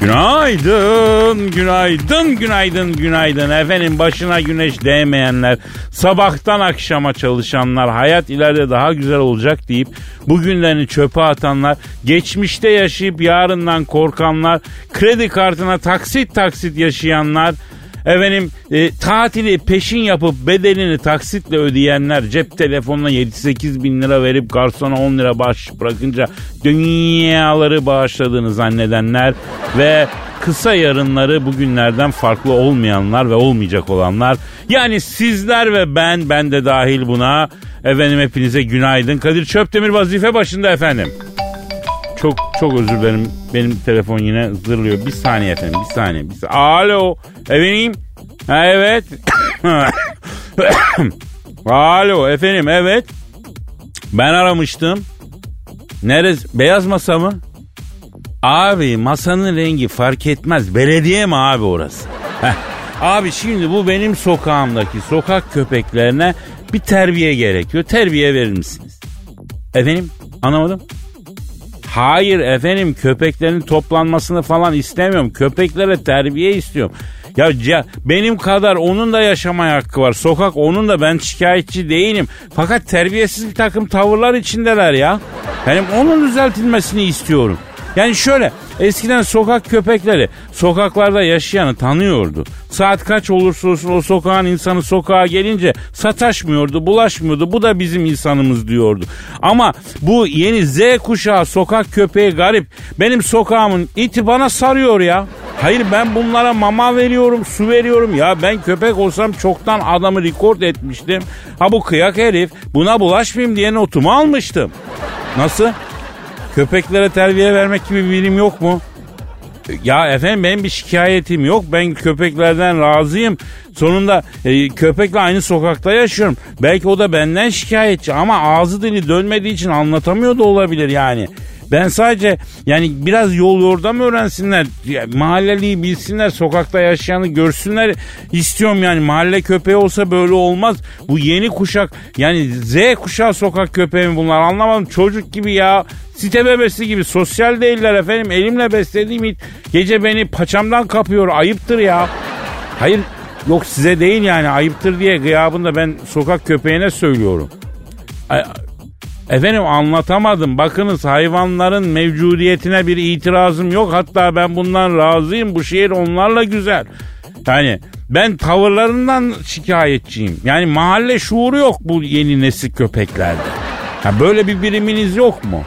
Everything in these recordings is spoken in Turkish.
Günaydın, günaydın, günaydın, günaydın. Efendim başına güneş değmeyenler, sabahtan akşama çalışanlar, hayat ileride daha güzel olacak deyip bugünlerini çöpe atanlar, geçmişte yaşayıp yarından korkanlar, kredi kartına taksit taksit yaşayanlar, Efendim e, tatili peşin yapıp bedelini taksitle ödeyenler cep telefonuna 7-8 bin lira verip garsona 10 lira bağış bırakınca dünyaları bağışladığını zannedenler ve kısa yarınları bugünlerden farklı olmayanlar ve olmayacak olanlar. Yani sizler ve ben, ben de dahil buna. Efendim hepinize günaydın. Kadir Çöptemir vazife başında efendim. Çok çok özür dilerim. Benim telefon yine zırlıyor. Bir saniye efendim. Bir saniye. Bir saniye. Alo. Efendim? Ha, evet. Alo efendim evet. Ben aramıştım. Neresi? Beyaz masa mı? Abi masanın rengi fark etmez. Belediye mi abi orası? Abi şimdi bu benim sokağımdaki sokak köpeklerine bir terbiye gerekiyor. Terbiye verir misiniz? Efendim? Anlamadım. Hayır efendim köpeklerin toplanmasını falan istemiyorum. Köpeklere terbiye istiyorum. Ya, ya benim kadar onun da yaşamaya hakkı var. Sokak onun da ben şikayetçi değilim. Fakat terbiyesiz bir takım tavırlar içindeler ya. Benim onun düzeltilmesini istiyorum. Yani şöyle eskiden sokak köpekleri sokaklarda yaşayanı tanıyordu. Saat kaç olursa olsun o sokağın insanı sokağa gelince sataşmıyordu, bulaşmıyordu. Bu da bizim insanımız diyordu. Ama bu yeni Z kuşağı sokak köpeği garip. Benim sokağımın iti bana sarıyor ya. Hayır ben bunlara mama veriyorum, su veriyorum. Ya ben köpek olsam çoktan adamı rekord etmiştim. Ha bu kıyak herif buna bulaşmayayım diye notumu almıştım. Nasıl? Köpeklere terbiye vermek gibi bir bilim yok mu? Ya efendim benim bir şikayetim yok. Ben köpeklerden razıyım. Sonunda e, köpekle aynı sokakta yaşıyorum. Belki o da benden şikayetçi ama ağzı dili dönmediği için anlatamıyor da olabilir yani. Ben sadece yani biraz yol yordam öğrensinler. Mahalleliyi bilsinler. Sokakta yaşayanı görsünler istiyorum yani. Mahalle köpeği olsa böyle olmaz. Bu yeni kuşak yani Z kuşağı sokak köpeği mi bunlar anlamadım. Çocuk gibi ya. Site bebesi gibi sosyal değiller efendim. Elimle beslediğim it gece beni paçamdan kapıyor. Ayıptır ya. Hayır yok size değil yani ayıptır diye gıyabında ben sokak köpeğine söylüyorum. Efendim anlatamadım. Bakınız hayvanların mevcudiyetine bir itirazım yok. Hatta ben bundan razıyım. Bu şehir onlarla güzel. Yani ben tavırlarından şikayetçiyim. Yani mahalle şuuru yok bu yeni nesil köpeklerde. Ha, böyle bir biriminiz yok mu?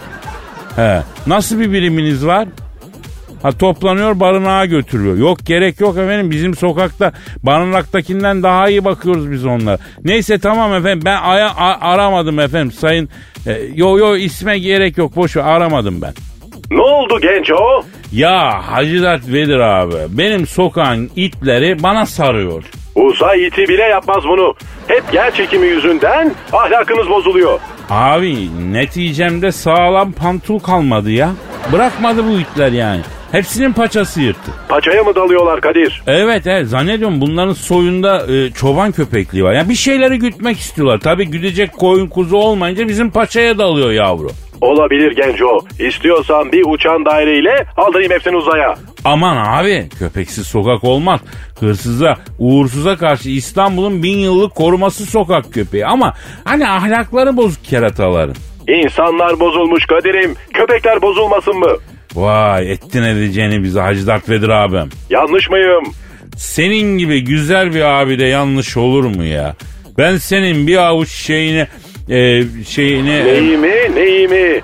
He. Nasıl bir biriminiz var? Ha toplanıyor barınağa götürüyor. Yok gerek yok efendim bizim sokakta barınaktakinden daha iyi bakıyoruz biz onlara. Neyse tamam efendim ben aya, a, aramadım efendim sayın. E, yo yo isme gerek yok boş ver aramadım ben. Ne oldu genç o? Ya Hacı Dert Vedir abi benim sokağın itleri bana sarıyor. Uzay iti bile yapmaz bunu. Hep yer çekimi yüzünden ahlakınız bozuluyor. Abi neticemde sağlam pantul kalmadı ya. Bırakmadı bu itler yani. Hepsinin paçası yırttı. Paçaya mı dalıyorlar Kadir? Evet evet zannediyorum bunların soyunda e, çoban köpekliği var. Yani bir şeyleri gütmek istiyorlar. Tabii güdecek koyun kuzu olmayınca bizim paçaya dalıyor yavru. Olabilir genco. İstiyorsan bir uçan daireyle aldırayım hepsini uzaya. Aman abi köpeksiz sokak olmaz. Hırsıza, uğursuza karşı İstanbul'un bin yıllık koruması sokak köpeği. Ama hani ahlakları bozuk kerataların. İnsanlar bozulmuş Kadir'im. Köpekler bozulmasın mı? Vay ettin edeceğini bize Hacı Dert Vedir abim. Yanlış mıyım? Senin gibi güzel bir abi de yanlış olur mu ya? Ben senin bir avuç şeyini e, şeyini e, Neyi mi neyi mi?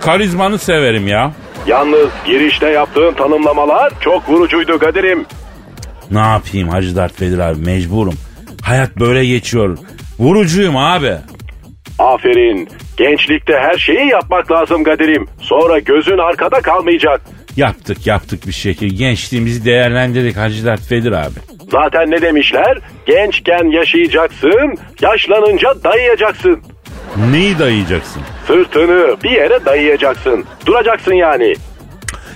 karizmanı severim ya. Yalnız girişte yaptığın tanımlamalar çok vurucuydu Kadir'im. Ne yapayım Hacı Dert Vedir abi mecburum. Hayat böyle geçiyor. Vurucuyum abi. Aferin. Gençlikte her şeyi yapmak lazım Kadir'im. Sonra gözün arkada kalmayacak. Yaptık yaptık bir şekil. Gençliğimizi değerlendirdik Hacı Dert Vedir abi. Zaten ne demişler? Gençken yaşayacaksın, yaşlanınca dayayacaksın. Neyi dayayacaksın? Sırtını bir yere dayayacaksın. Duracaksın yani.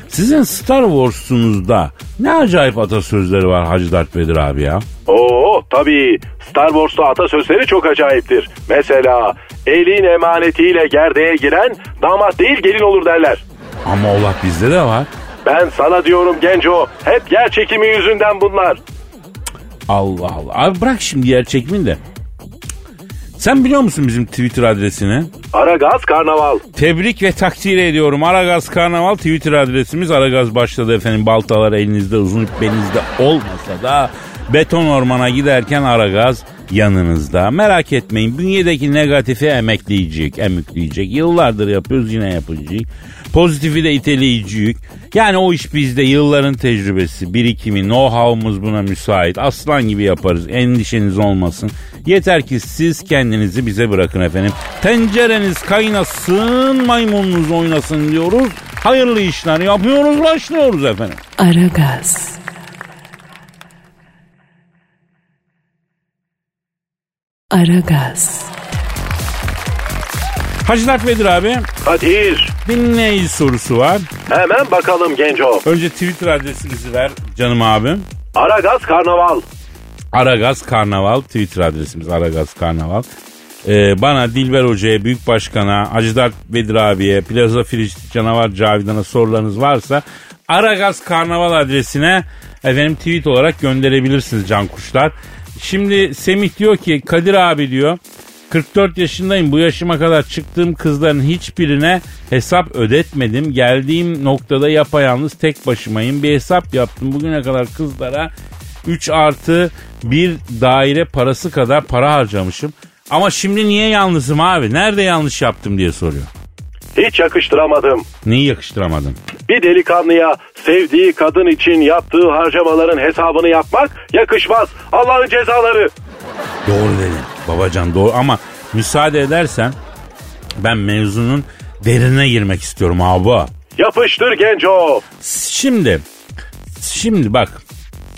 Sizin Star Wars'unuzda ne acayip atasözleri var Hacı Dert Vedir abi ya. Oo tabii Star Wars'ta atasözleri çok acayiptir. Mesela elin emanetiyle gerdeğe giren damat değil gelin olur derler. Ama Allah bizde de var. Ben sana diyorum genco hep yer çekimi yüzünden bunlar. Allah Allah. Abi bırak şimdi yer çekimini de. Sen biliyor musun bizim Twitter adresini? Aragaz Karnaval. Tebrik ve takdir ediyorum. Aragaz Karnaval Twitter adresimiz. Aragaz başladı efendim. Baltalar elinizde uzun ip belinizde olmasa da beton ormana giderken Aragaz yanınızda. Merak etmeyin bünyedeki negatifi emekleyecek, emükleyecek. Yıllardır yapıyoruz yine yapacak. Pozitifi de iteleyecek. Yani o iş bizde yılların tecrübesi, birikimi, know-how'umuz buna müsait. Aslan gibi yaparız. Endişeniz olmasın. Yeter ki siz kendinizi bize bırakın efendim. Tencereniz kaynasın, maymununuz oynasın diyoruz. Hayırlı işler yapıyoruz, başlıyoruz efendim. Aragaz. Aragaz. Hacı Dert Vedir abi, Kadir dinleyici sorusu var. hemen bakalım genco. Önce Twitter adresimizi ver canım abim. Aragaz Karnaval. Aragaz Karnaval Twitter adresimiz Aragaz Karnaval. Ee, bana Dilber Hoca'ya, Büyük Başkan'a, Hacı Vedir abiye, Plaza Firiş Canavar Cavidan'a sorularınız varsa Aragaz Karnaval adresine efendim tweet olarak gönderebilirsiniz can kuşlar. Şimdi Semih diyor ki Kadir abi diyor 44 yaşındayım bu yaşıma kadar çıktığım kızların hiçbirine hesap ödetmedim. Geldiğim noktada yapayalnız tek başımayım. Bir hesap yaptım bugüne kadar kızlara 3 artı bir daire parası kadar para harcamışım. Ama şimdi niye yalnızım abi? Nerede yanlış yaptım diye soruyor. Hiç yakıştıramadım. Neyi yakıştıramadım? Bir delikanlıya sevdiği kadın için yaptığı harcamaların hesabını yapmak yakışmaz. Allah'ın cezaları. Doğru dedin babacan doğru ama müsaade edersen ben mevzunun derine girmek istiyorum abi. Yapıştır genco. Şimdi şimdi bak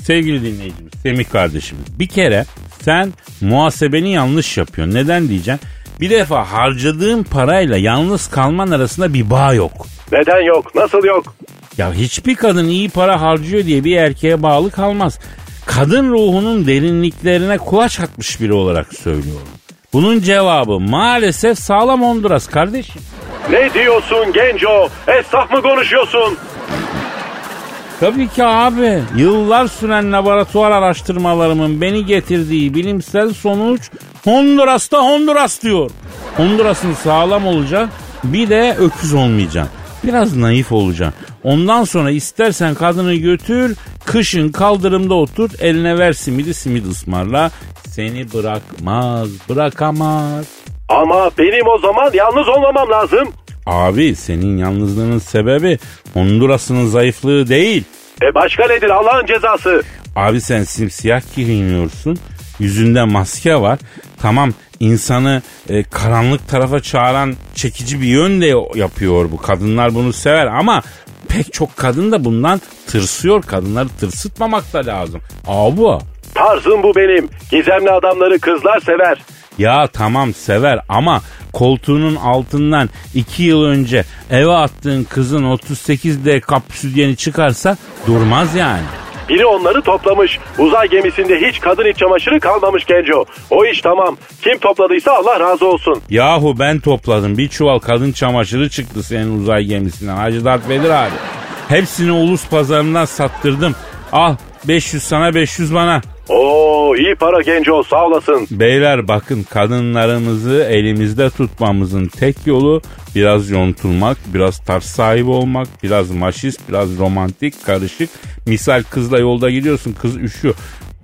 sevgili dinleyicimiz Semih kardeşimiz bir kere sen muhasebeni yanlış yapıyorsun. Neden diyeceksin? Bir defa harcadığın parayla yalnız kalman arasında bir bağ yok. Neden yok? Nasıl yok? Ya hiçbir kadın iyi para harcıyor diye bir erkeğe bağlı kalmaz. Kadın ruhunun derinliklerine kulaç atmış biri olarak söylüyorum. Bunun cevabı maalesef sağlam Honduras kardeşim. Ne diyorsun genco? Esnaf mı konuşuyorsun? Tabii ki abi. Yıllar süren laboratuvar araştırmalarımın beni getirdiği bilimsel sonuç Honduras'ta Honduras diyor. Honduras'ın sağlam olacak bir de öküz olmayacaksın. Biraz naif olacaksın. Ondan sonra istersen kadını götür, kışın kaldırımda otur, eline ver simidi simit ısmarla. Seni bırakmaz, bırakamaz. Ama benim o zaman yalnız olmamam lazım. Abi senin yalnızlığının sebebi Honduras'ın zayıflığı değil. E başka nedir Allah'ın cezası? Abi sen simsiyah giyiniyorsun. Yüzünde maske var. Tamam insanı e, karanlık tarafa çağıran çekici bir yön de yapıyor bu. Kadınlar bunu sever ama pek çok kadın da bundan tırsıyor. Kadınları tırsıtmamak da lazım. Abi Tarzım bu benim. Gizemli adamları kızlar sever. Ya tamam sever ama koltuğunun altından iki yıl önce eve attığın kızın 38D kapsülyeni çıkarsa durmaz yani. Biri onları toplamış. Uzay gemisinde hiç kadın iç çamaşırı kalmamış genco. O iş tamam. Kim topladıysa Allah razı olsun. Yahu ben topladım. Bir çuval kadın çamaşırı çıktı senin uzay gemisinden. Hacı Dert Vedir abi. Hepsini ulus pazarından sattırdım. Al 500 sana 500 bana. Oo iyi para genco sağ olasın. Beyler bakın kadınlarımızı elimizde tutmamızın tek yolu biraz yontulmak, biraz tarz sahibi olmak, biraz maşist, biraz romantik, karışık. Misal kızla yolda gidiyorsun kız üşüyor.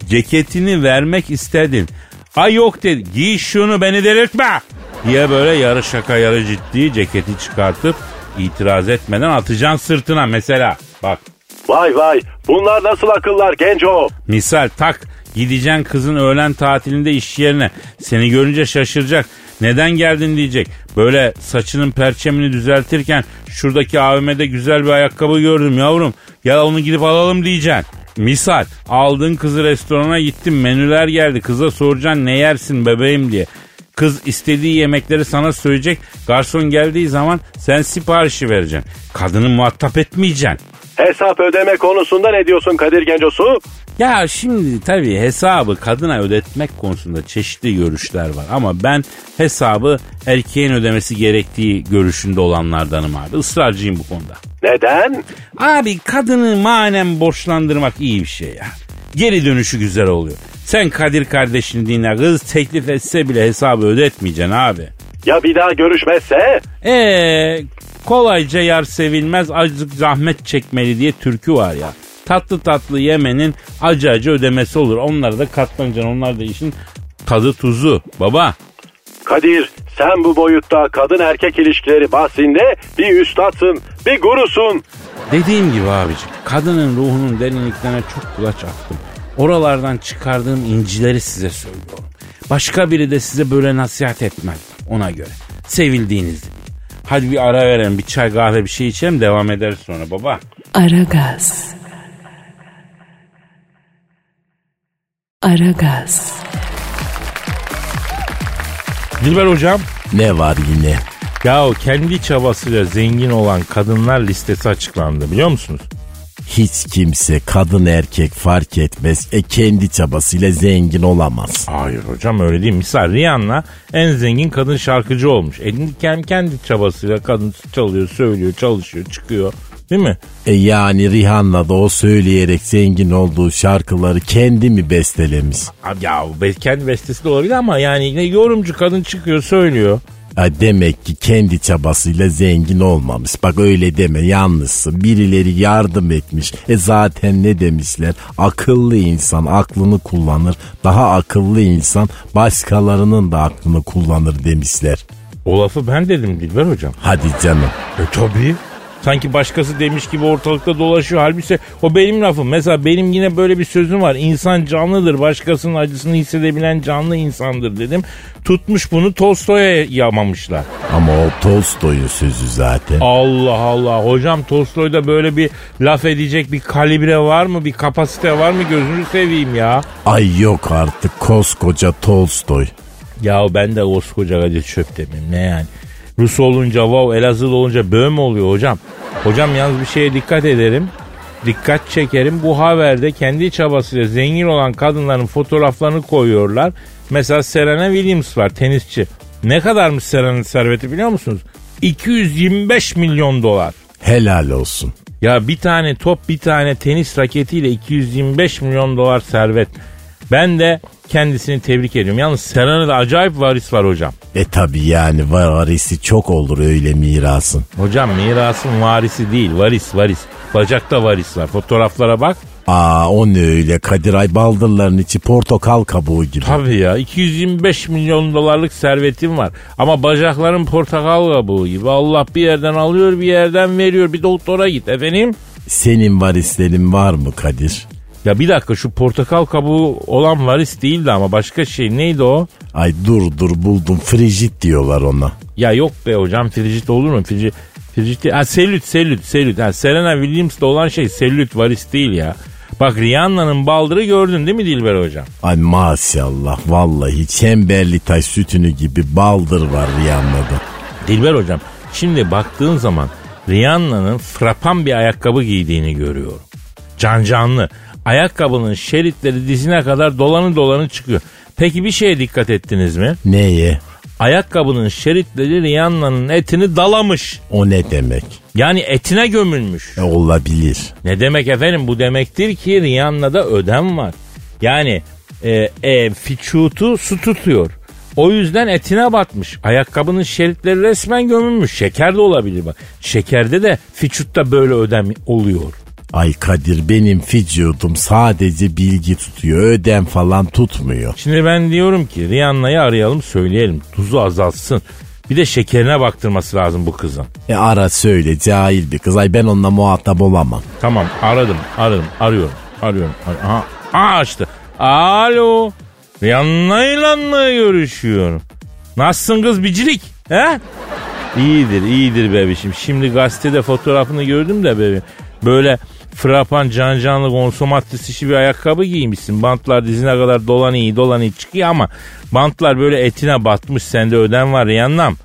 Ceketini vermek istedin. Ay yok dedi giy şunu beni delirtme diye böyle yarı şaka yarı ciddi ceketi çıkartıp itiraz etmeden atacaksın sırtına mesela. Bak Vay vay bunlar nasıl akıllar genco? Misal tak gideceksin kızın öğlen tatilinde iş yerine. Seni görünce şaşıracak. Neden geldin diyecek. Böyle saçının perçemini düzeltirken şuradaki AVM'de güzel bir ayakkabı gördüm yavrum. Gel onu gidip alalım diyeceksin. Misal aldın kızı restorana gittin menüler geldi kıza soracaksın ne yersin bebeğim diye. Kız istediği yemekleri sana söyleyecek. Garson geldiği zaman sen siparişi vereceksin. Kadını muhatap etmeyeceksin. Hesap ödeme konusunda ne diyorsun Kadir Gencosu? Ya şimdi tabii hesabı kadına ödetmek konusunda çeşitli görüşler var. Ama ben hesabı erkeğin ödemesi gerektiği görüşünde olanlardanım abi. Israrcıyım bu konuda. Neden? Abi kadını manen borçlandırmak iyi bir şey ya. Geri dönüşü güzel oluyor. Sen Kadir kardeşini dinle kız teklif etse bile hesabı ödetmeyeceksin abi. Ya bir daha görüşmezse? Eee kolayca yar sevilmez azıcık zahmet çekmeli diye türkü var ya. Tatlı tatlı yemenin acı acı ödemesi olur. Onlara da katlanacaksın. Onlar da işin tadı tuzu. Baba Kadir sen bu boyutta kadın erkek ilişkileri bahsinde bir üstadsın, bir gurusun. dediğim gibi abicim kadının ruhunun derinliklerine çok kulaç attım. Oralardan çıkardığım incileri size söylüyorum. Başka biri de size böyle nasihat etmez ona göre. Sevildiğinizi. Hadi bir ara verelim bir çay kahve bir şey içelim devam ederiz sonra baba. Aragaz. Aragaz. Dilber hocam. Ne var yine? Ya kendi çabasıyla zengin olan kadınlar listesi açıklandı biliyor musunuz? Hiç kimse kadın erkek fark etmez. E kendi çabasıyla zengin olamaz. Hayır hocam öyle değil. Misal Rihanna en zengin kadın şarkıcı olmuş. E, kendi, kendi çabasıyla kadın çalıyor, söylüyor, çalışıyor, çıkıyor. Değil mi? E yani Rihanna da o söyleyerek zengin olduğu şarkıları kendi mi bestelemiş? Abi Ya kendi bestesi de olabilir ama yani yine yorumcu kadın çıkıyor, söylüyor. Ha demek ki kendi çabasıyla zengin olmamış. Bak öyle deme yanlışsın. Birileri yardım etmiş. E zaten ne demişler? Akıllı insan aklını kullanır. Daha akıllı insan başkalarının da aklını kullanır demişler. O lafı ben dedim Dilber hocam. Hadi canım. E tabii. Sanki başkası demiş gibi ortalıkta dolaşıyor. Halbuki o benim lafım. Mesela benim yine böyle bir sözüm var. İnsan canlıdır. Başkasının acısını hissedebilen canlı insandır dedim. Tutmuş bunu Tolstoy'a yamamışlar. Ama o Tolstoy'un sözü zaten. Allah Allah. Hocam Tolstoy'da böyle bir laf edecek bir kalibre var mı? Bir kapasite var mı? Gözünü seveyim ya. Ay yok artık koskoca Tolstoy. Ya ben de koskoca Kadir çöp demeyeyim. Ne yani? Rus olunca wow, Elazığlı olunca böğ mü oluyor hocam? Hocam yalnız bir şeye dikkat ederim. Dikkat çekerim. Bu haberde kendi çabasıyla zengin olan kadınların fotoğraflarını koyuyorlar. Mesela Serena Williams var tenisçi. Ne kadarmış Serena'nın serveti biliyor musunuz? 225 milyon dolar. Helal olsun. Ya bir tane top bir tane tenis raketiyle 225 milyon dolar servet. Ben de kendisini tebrik ediyorum. Yalnız Serena'da acayip varis var hocam. E tabi yani varisi çok olur öyle mirasın. Hocam mirasın varisi değil varis varis. Bacakta varis var. Fotoğraflara bak. Aa o ne öyle Kadir Ay baldırların içi portakal kabuğu gibi. Tabii ya 225 milyon dolarlık servetim var. Ama bacakların portakal kabuğu gibi. Allah bir yerden alıyor bir yerden veriyor. Bir doktora git efendim. Senin varislerin var mı Kadir? Ya bir dakika şu portakal kabuğu olan varis değildi ama başka şey neydi o? Ay dur dur buldum frigit diyorlar ona. Ya yok be hocam frigit olur mu? Frigit, frigit değil. Ha selülit selülit selülit. Ha, Serena Williams'da olan şey selülit varis değil ya. Bak Rihanna'nın baldırı gördün değil mi Dilber hocam? Ay maşallah vallahi çemberli taş sütünü gibi baldır var Rihanna'da. Dilber hocam şimdi baktığın zaman Rihanna'nın frapan bir ayakkabı giydiğini görüyorum. Can canlı. Ayakkabının şeritleri dizine kadar dolanı dolanı çıkıyor. Peki bir şeye dikkat ettiniz mi? Neye? Ayakkabının şeritleri Rihanna'nın etini dalamış. O ne demek? Yani etine gömülmüş. E, olabilir. Ne demek efendim? Bu demektir ki Rihanna'da ödem var. Yani e, e, fiçutu su tutuyor. O yüzden etine batmış. Ayakkabının şeritleri resmen gömülmüş. Şeker de olabilir bak. Şekerde de fiçutta böyle ödem oluyor. Ay Kadir benim vücudum sadece bilgi tutuyor. Ödem falan tutmuyor. Şimdi ben diyorum ki Rihanna'yı arayalım söyleyelim. Tuzu azaltsın. Bir de şekerine baktırması lazım bu kızın. E ara söyle cahil bir kız. Ay ben onunla muhatap olamam. Tamam aradım aradım arıyorum arıyorum. Ar- Aha, Aha açtı. Alo. Rihanna'yla mı görüşüyorum? Nasılsın kız bicilik? He? İyidir iyidir bebişim. Şimdi gazetede fotoğrafını gördüm de bebeğim. Böyle frapan can canlı konsomatris işi bir ayakkabı giymişsin. Bantlar dizine kadar dolan iyi dolan iyi çıkıyor ama bantlar böyle etine batmış. Sende ödem var Rihanna'm.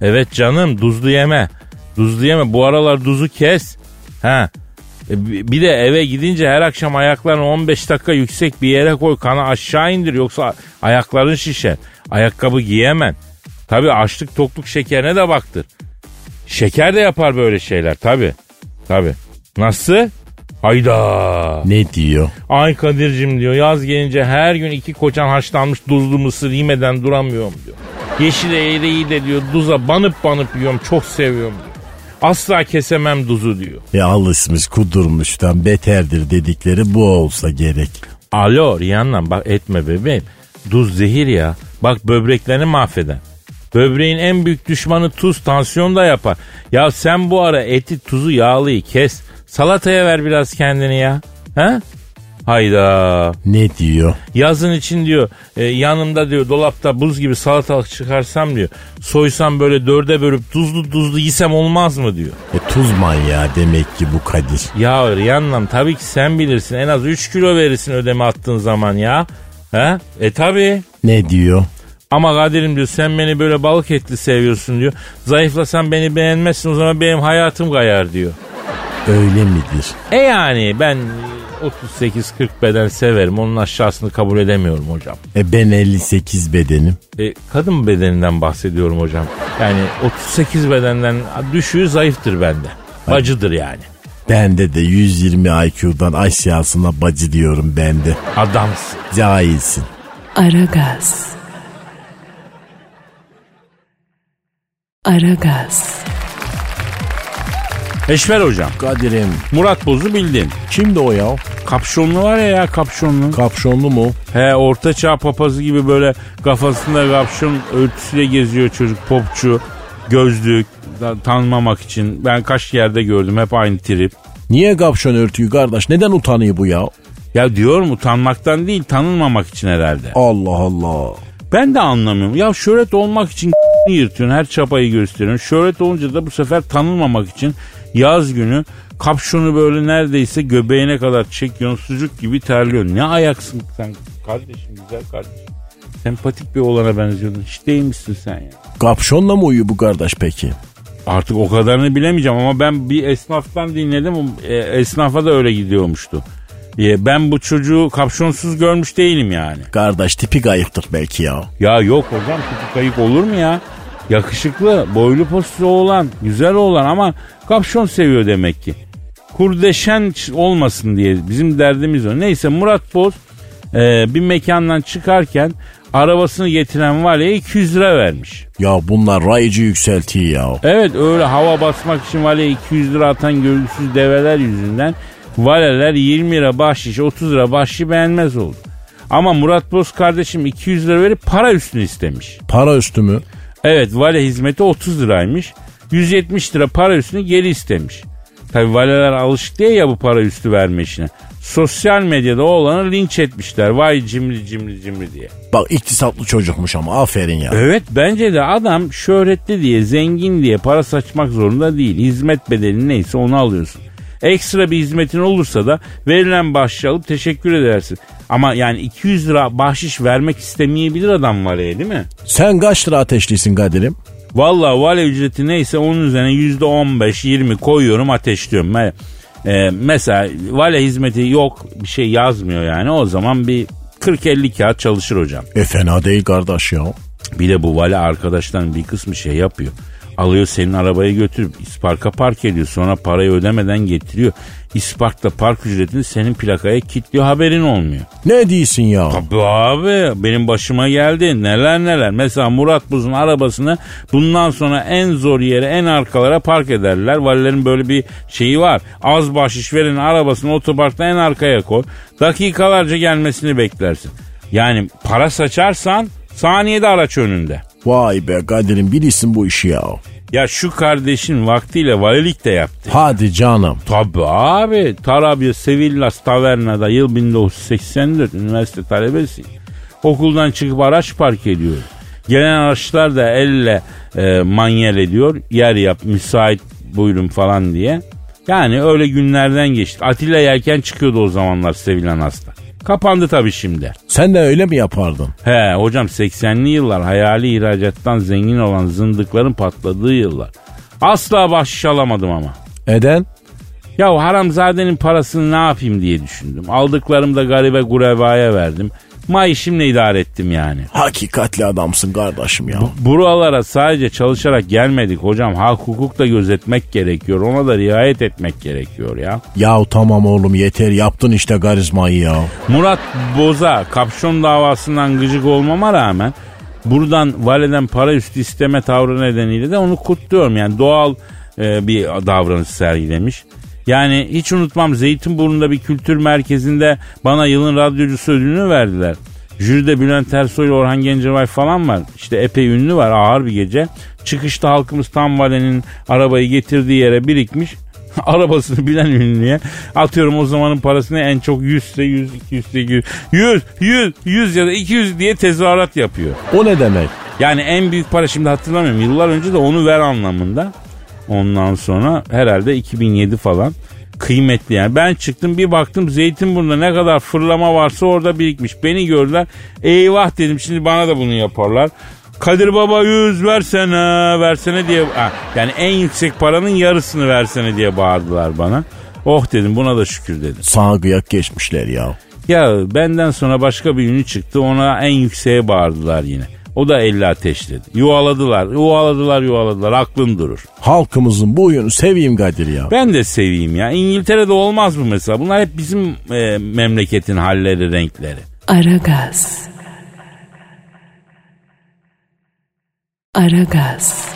Evet canım tuzlu yeme. Tuzlu yeme. Bu aralar tuzu kes. Ha. E, bi- Bir de eve gidince her akşam ayaklarını 15 dakika yüksek bir yere koy. Kanı aşağı indir yoksa ayakların şişer. Ayakkabı giyemem. Tabi açlık tokluk şekerine de baktır. Şeker de yapar böyle şeyler tabi. Tabi. Nasıl? Hayda. Ne diyor? Ay Kadir'cim diyor yaz gelince her gün iki koçan haşlanmış tuzlu mısır yemeden duramıyorum diyor. Yeşil eğriyi de diyor duza banıp banıp yiyorum çok seviyorum diyor. Asla kesemem duzu diyor. E alışmış kudurmuştan beterdir dedikleri bu olsa gerek. Alo Rihanna bak etme bebeğim. Duz zehir ya. Bak böbreklerini mahveder. Böbreğin en büyük düşmanı tuz tansiyon da yapar. Ya sen bu ara eti tuzu yağlıyı kes. Salataya ver biraz kendini ya. He? Hayda. Ne diyor? Yazın için diyor e, yanımda diyor dolapta buz gibi salatalık çıkarsam diyor. Soysam böyle dörde bölüp tuzlu tuzlu yisem olmaz mı diyor. E tuz manyağı demek ki bu Kadir. Ya Rihanna tabii ki sen bilirsin en az 3 kilo verirsin ödeme attığın zaman ya. He? E tabii. Ne diyor? Ama Kadir'im diyor sen beni böyle balık etli seviyorsun diyor. Zayıflasan beni beğenmezsin o zaman benim hayatım kayar diyor. Öyle midir? E yani ben 38-40 beden severim onun aşağısını kabul edemiyorum hocam. E ben 58 bedenim. E, kadın bedeninden bahsediyorum hocam. Yani 38 bedenden düşüğü zayıftır bende. Bacıdır yani. Bende de 120 IQ'dan aşağısına bacı diyorum bende. Adamsın. Cahilsin. Aragaz. Aragaz. Eşver hocam. Kadir'im. Murat Boz'u bildin. Kimdi o ya? Kapşonlu var ya ya kapşonlu. Kapşonlu mu? He orta çağ papazı gibi böyle kafasında kapşon örtüsüyle geziyor çocuk popçu. Gözlük tanımamak için. Ben kaç yerde gördüm hep aynı trip. Niye kapşon örtüyü kardeş? Neden utanıyor bu ya? Ya diyorum utanmaktan değil tanınmamak için herhalde. Allah Allah. Ben de anlamıyorum. Ya şöhret olmak için yırtıyorsun her çapayı gösteriyorsun. Şöhret olunca da bu sefer tanınmamak için yaz günü kapşonu böyle neredeyse göbeğine kadar çekiyorsun sucuk gibi terliyorsun. Ne ayaksın sen kardeşim güzel kardeşim. Sempatik bir olana benziyordun. Hiç değilmişsin sen ya. Kapşonla mı uyuyor bu kardeş peki? Artık o kadarını bilemeyeceğim ama ben bir esnaftan dinledim. E, esnafa da öyle gidiyormuştu. E, ben bu çocuğu kapşonsuz görmüş değilim yani. Kardeş tipi kayıptır belki ya. Ya yok hocam tipi kayıp olur mu ya? Yakışıklı, boylu postlu olan, güzel olan ama kapşon seviyor demek ki. Kurdeşen olmasın diye bizim derdimiz o. Neyse Murat Boz e, bir mekandan çıkarken arabasını getiren valiye 200 lira vermiş. Ya bunlar raycı yükseltiyor ya. Evet öyle hava basmak için valiye 200 lira atan görgüsüz develer yüzünden valeler 20 lira bahşiş 30 lira bahşişi beğenmez oldu. Ama Murat Boz kardeşim 200 lira verip para üstünü istemiş. Para üstü mü? Evet vale hizmeti 30 liraymış. 170 lira para üstünü geri istemiş. Tabi valeler alışık değil ya bu para üstü verme işine. Sosyal medyada oğlanı linç etmişler. Vay cimri cimri cimri diye. Bak iktisatlı çocukmuş ama aferin ya. Evet bence de adam şöhretli diye zengin diye para saçmak zorunda değil. Hizmet bedeli neyse onu alıyorsun. Ekstra bir hizmetin olursa da verilen bahşişi alıp teşekkür edersin. Ama yani 200 lira bahşiş vermek istemeyebilir adam valeye değil mi? Sen kaç lira ateşlisin Kadir'im? Vallahi vale ücreti neyse onun üzerine yüzde 15-20 koyuyorum ateşliyorum. Me- e, mesela vale hizmeti yok bir şey yazmıyor yani o zaman bir 40-50 kağıt çalışır hocam. E fena değil kardeş ya. Bir de bu vale arkadaşların bir kısmı şey yapıyor. Alıyor senin arabayı götürüp isparka park ediyor. Sonra parayı ödemeden getiriyor. İsparkta park ücretini senin plakaya kilitliyor haberin olmuyor. Ne diyorsun ya? Tabii abi benim başıma geldi neler neler. Mesela Murat Buz'un arabasını bundan sonra en zor yere en arkalara park ederler. Valilerin böyle bir şeyi var. Az bahşiş verin arabasını otoparkta en arkaya koy. Dakikalarca gelmesini beklersin. Yani para saçarsan saniyede araç önünde. Vay be Kadir'im bilirsin bu işi ya. Ya şu kardeşin vaktiyle valilik de yaptı. Hadi canım. Tabii abi. Tarabya Sevillas Taverna'da yıl 1984 üniversite talebesi. Okuldan çıkıp araç park ediyor. Gelen araçlar da elle e, manyel ediyor. Yer yap müsait buyurun falan diye. Yani öyle günlerden geçtik. Atilla Yelken çıkıyordu o zamanlar sevilen hasta. Kapandı tabii şimdi. Sen de öyle mi yapardın? He hocam 80'li yıllar hayali ihracattan zengin olan zındıkların patladığı yıllar. Asla bahşiş alamadım ama. Eden? Ya haramzadenin parasını ne yapayım diye düşündüm. Aldıklarımı da garibe gurebaya verdim. Maaşımla idare ettim yani. Hakikatli adamsın kardeşim ya. Buralara sadece çalışarak gelmedik hocam. Hak hukuk da gözetmek gerekiyor. Ona da riayet etmek gerekiyor ya. Ya tamam oğlum yeter yaptın işte garizmayı ya. Murat Boza kapşon davasından gıcık olmama rağmen buradan validen para üstü isteme tavrı nedeniyle de onu kutluyorum. Yani doğal e, bir davranış sergilemiş. Yani hiç unutmam Zeytinburnu'nda bir kültür merkezinde bana yılın radyocusu ödülünü verdiler. Jüride Bülent Ersoy, Orhan Gencebay falan var. İşte epey ünlü var ağır bir gece. Çıkışta halkımız tam valenin arabayı getirdiği yere birikmiş. Arabasını bilen ünlüye atıyorum o zamanın parasını en çok 100 ise 100, 200 ise 200, 100, 100, 100 ya da 200 diye tezahürat yapıyor. O ne demek? Yani en büyük para şimdi hatırlamıyorum. Yıllar önce de onu ver anlamında. Ondan sonra herhalde 2007 falan kıymetli yani. Ben çıktım bir baktım Zeytinburnu'nda ne kadar fırlama varsa orada birikmiş. Beni gördüler. Eyvah dedim şimdi bana da bunu yaparlar. Kadir Baba yüz versene versene diye ha, yani en yüksek paranın yarısını versene diye bağırdılar bana. Oh dedim buna da şükür dedim. Sana kıyak geçmişler ya. Ya benden sonra başka bir ünlü çıktı ona en yükseğe bağırdılar yine. O da 50 ateşledi. Yuvaladılar, yuvaladılar, yuvaladılar. Aklın durur. Halkımızın bu oyunu seveyim Kadir ya. Ben de seveyim ya. İngiltere'de olmaz mı mesela? Bunlar hep bizim e, memleketin halleri, renkleri. Aragaz. Aragaz.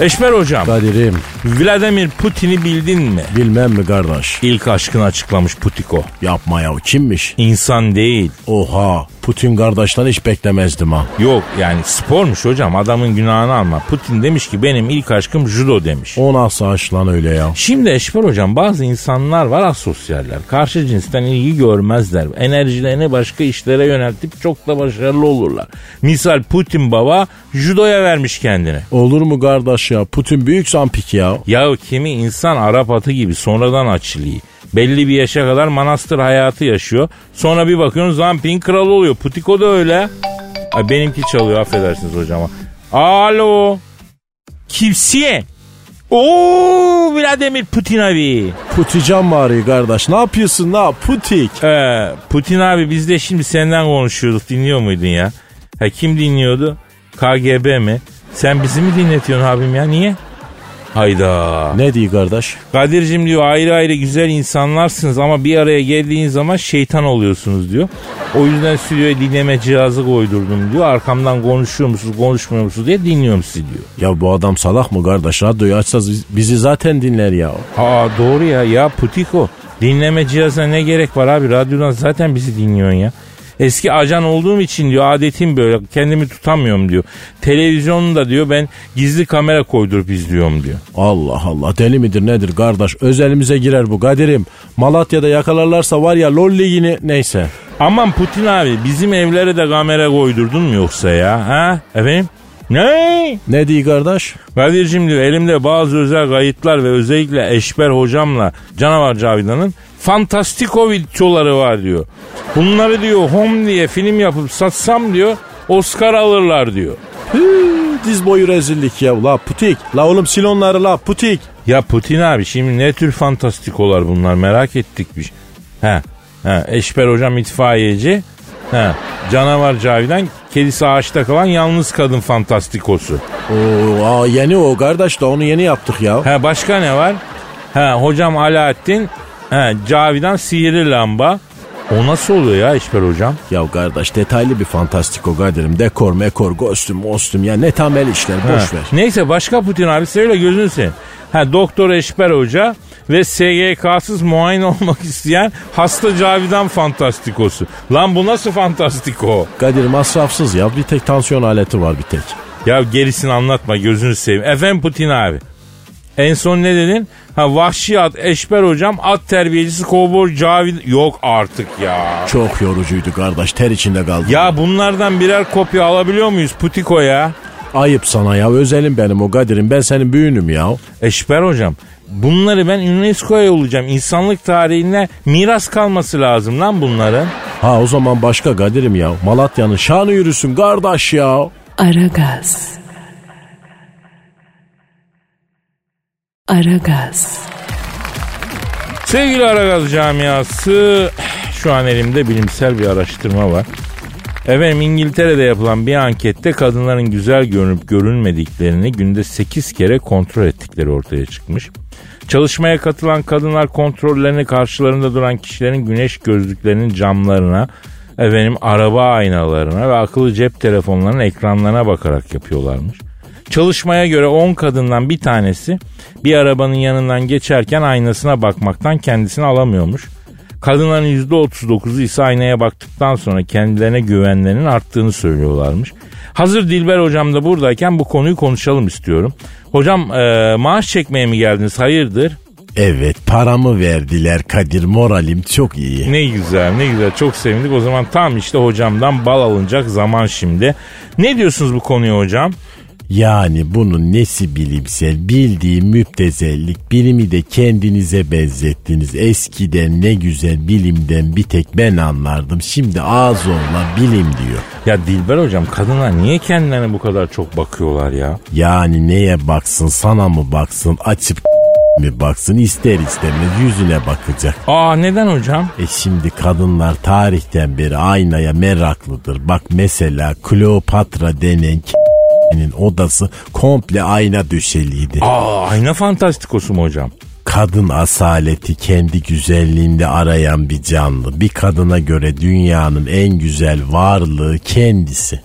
Eşmer hocam, Kadir'im Vladimir Putin'i bildin mi? bilmem mi kardeş? İlk aşkını açıklamış Putiko. Yapma ya kimmiş? İnsan değil. Oha Putin kardeşten hiç beklemezdim ha. Yok yani spormuş hocam adamın günahını alma. Putin demiş ki benim ilk aşkım judo demiş. O nasıl aş lan öyle ya? Şimdi Eşber hocam bazı insanlar var asosyaller. Karşı cinsten ilgi görmezler. Enerjilerini başka işlere yöneltip çok da başarılı olurlar. Misal Putin baba judoya vermiş kendini. Olur mu kardeş ya? Putin büyük zampik ya. Ya kimi insan Arap atı gibi sonradan açılıyor. Belli bir yaşa kadar manastır hayatı yaşıyor. Sonra bir bakıyorsun Zampin kralı oluyor. Putiko da öyle. Ay benimki çalıyor affedersiniz hocam. Alo. Kimsiye? Oo Vladimir Putin abi. Putican bari kardeş. Ne yapıyorsun la Putik? Ee, Putin abi biz de şimdi senden konuşuyorduk. Dinliyor muydun ya? Ha, kim dinliyordu? KGB mi? Sen bizi mi dinletiyorsun abim ya? Niye? Hayda. Ne diyor kardeş? Kadir'cim diyor ayrı ayrı güzel insanlarsınız ama bir araya geldiğin zaman şeytan oluyorsunuz diyor. O yüzden stüdyoya dinleme cihazı koydurdum diyor. Arkamdan konuşuyor musunuz konuşmuyor musunuz diye dinliyorum sizi diyor. Ya bu adam salak mı kardeş? Radyoyu açsa bizi zaten dinler ya. Aa doğru ya ya Putiko. Dinleme cihazına ne gerek var abi radyodan zaten bizi dinliyorsun ya. Eski ajan olduğum için diyor adetim böyle kendimi tutamıyorum diyor. Televizyonda da diyor ben gizli kamera koydurup izliyorum diyor. Allah Allah deli midir nedir kardeş? Özelimize girer bu Kadir'im. Malatya'da yakalarlarsa var ya LOL ligini neyse. Aman Putin abi bizim evlere de kamera koydurdun mu yoksa ya? Ha? Efendim? Ne? Ne diyor kardeş? Kadir'cim diyor elimde bazı özel kayıtlar ve özellikle Eşber hocamla Canavar Cavidan'ın fantastiko videoları var diyor. Bunları diyor home diye film yapıp satsam diyor Oscar alırlar diyor. Hıı, diz boyu rezillik ya. La Putik. La oğlum silonları la Putik. Ya Putin abi şimdi ne tür fantastikolar bunlar merak ettik bir. He, he Eşber hocam itfaiyeci. He, Canavar Cavidan kedisi ağaçta kalan yalnız kadın fantastikosu. Oo, aa, yeni o kardeş de onu yeni yaptık ya. Ha başka ne var? Ha hocam Alaaddin, ha Cavidan sihirli lamba. O nasıl oluyor ya İşber hocam? Ya kardeş detaylı bir fantastiko Kadir'im. Dekor, mekor, kostüm, kostüm ya ne temel işler boş ver. Neyse başka Putin abi söyle gözünü seveyim. Ha Doktor Eşber Hoca ve SGK'sız muayene olmak isteyen hasta Cavidan fantastikosu. Lan bu nasıl fantastiko? Kadir masrafsız ya bir tek tansiyon aleti var bir tek. Ya gerisini anlatma gözünü seveyim. Efendim Putin abi. En son ne dedin? Ha vahşi at Eşber hocam at terbiyecisi kovboy Cavid yok artık ya. Çok yorucuydu kardeş ter içinde kaldım. Ya bunlardan birer kopya alabiliyor muyuz Putiko ya? Ayıp sana ya özelim benim o Kadir'im ben senin büyüğünüm ya. Eşber hocam bunları ben UNESCO'ya yollayacağım. İnsanlık tarihine miras kalması lazım lan bunların. Ha o zaman başka Kadir'im ya. Malatya'nın şanı yürüsün kardeş ya. Aragaz. Aragaz. Sevgili Aragaz camiası şu an elimde bilimsel bir araştırma var. Efendim İngiltere'de yapılan bir ankette kadınların güzel görünüp görünmediklerini günde 8 kere kontrol ettikleri ortaya çıkmış. Çalışmaya katılan kadınlar kontrollerini karşılarında duran kişilerin güneş gözlüklerinin camlarına, efendim araba aynalarına ve akıllı cep telefonlarının ekranlarına bakarak yapıyorlarmış. Çalışmaya göre 10 kadından bir tanesi bir arabanın yanından geçerken aynasına bakmaktan kendisini alamıyormuş. Kadınların %39'u ise aynaya baktıktan sonra kendilerine güvenlerinin arttığını söylüyorlarmış. Hazır Dilber hocam da buradayken bu konuyu konuşalım istiyorum. Hocam e, maaş çekmeye mi geldiniz hayırdır? Evet paramı verdiler Kadir moralim çok iyi. Ne güzel ne güzel çok sevindik. O zaman tam işte hocamdan bal alınacak zaman şimdi. Ne diyorsunuz bu konuya hocam? Yani bunun nesi bilimsel bildiği müptezellik bilimi de kendinize benzettiniz. Eskiden ne güzel bilimden bir tek ben anlardım. Şimdi ağız olma bilim diyor. Ya Dilber hocam kadınlar niye kendilerine bu kadar çok bakıyorlar ya? Yani neye baksın sana mı baksın açıp mi baksın ister istemez yüzüne bakacak. Aa neden hocam? E şimdi kadınlar tarihten beri aynaya meraklıdır. Bak mesela Kleopatra denen nin odası komple ayna döşeliydi. Aa ayna fantastikosu mu hocam? Kadın asaleti kendi güzelliğinde arayan bir canlı. Bir kadına göre dünyanın en güzel varlığı kendisi.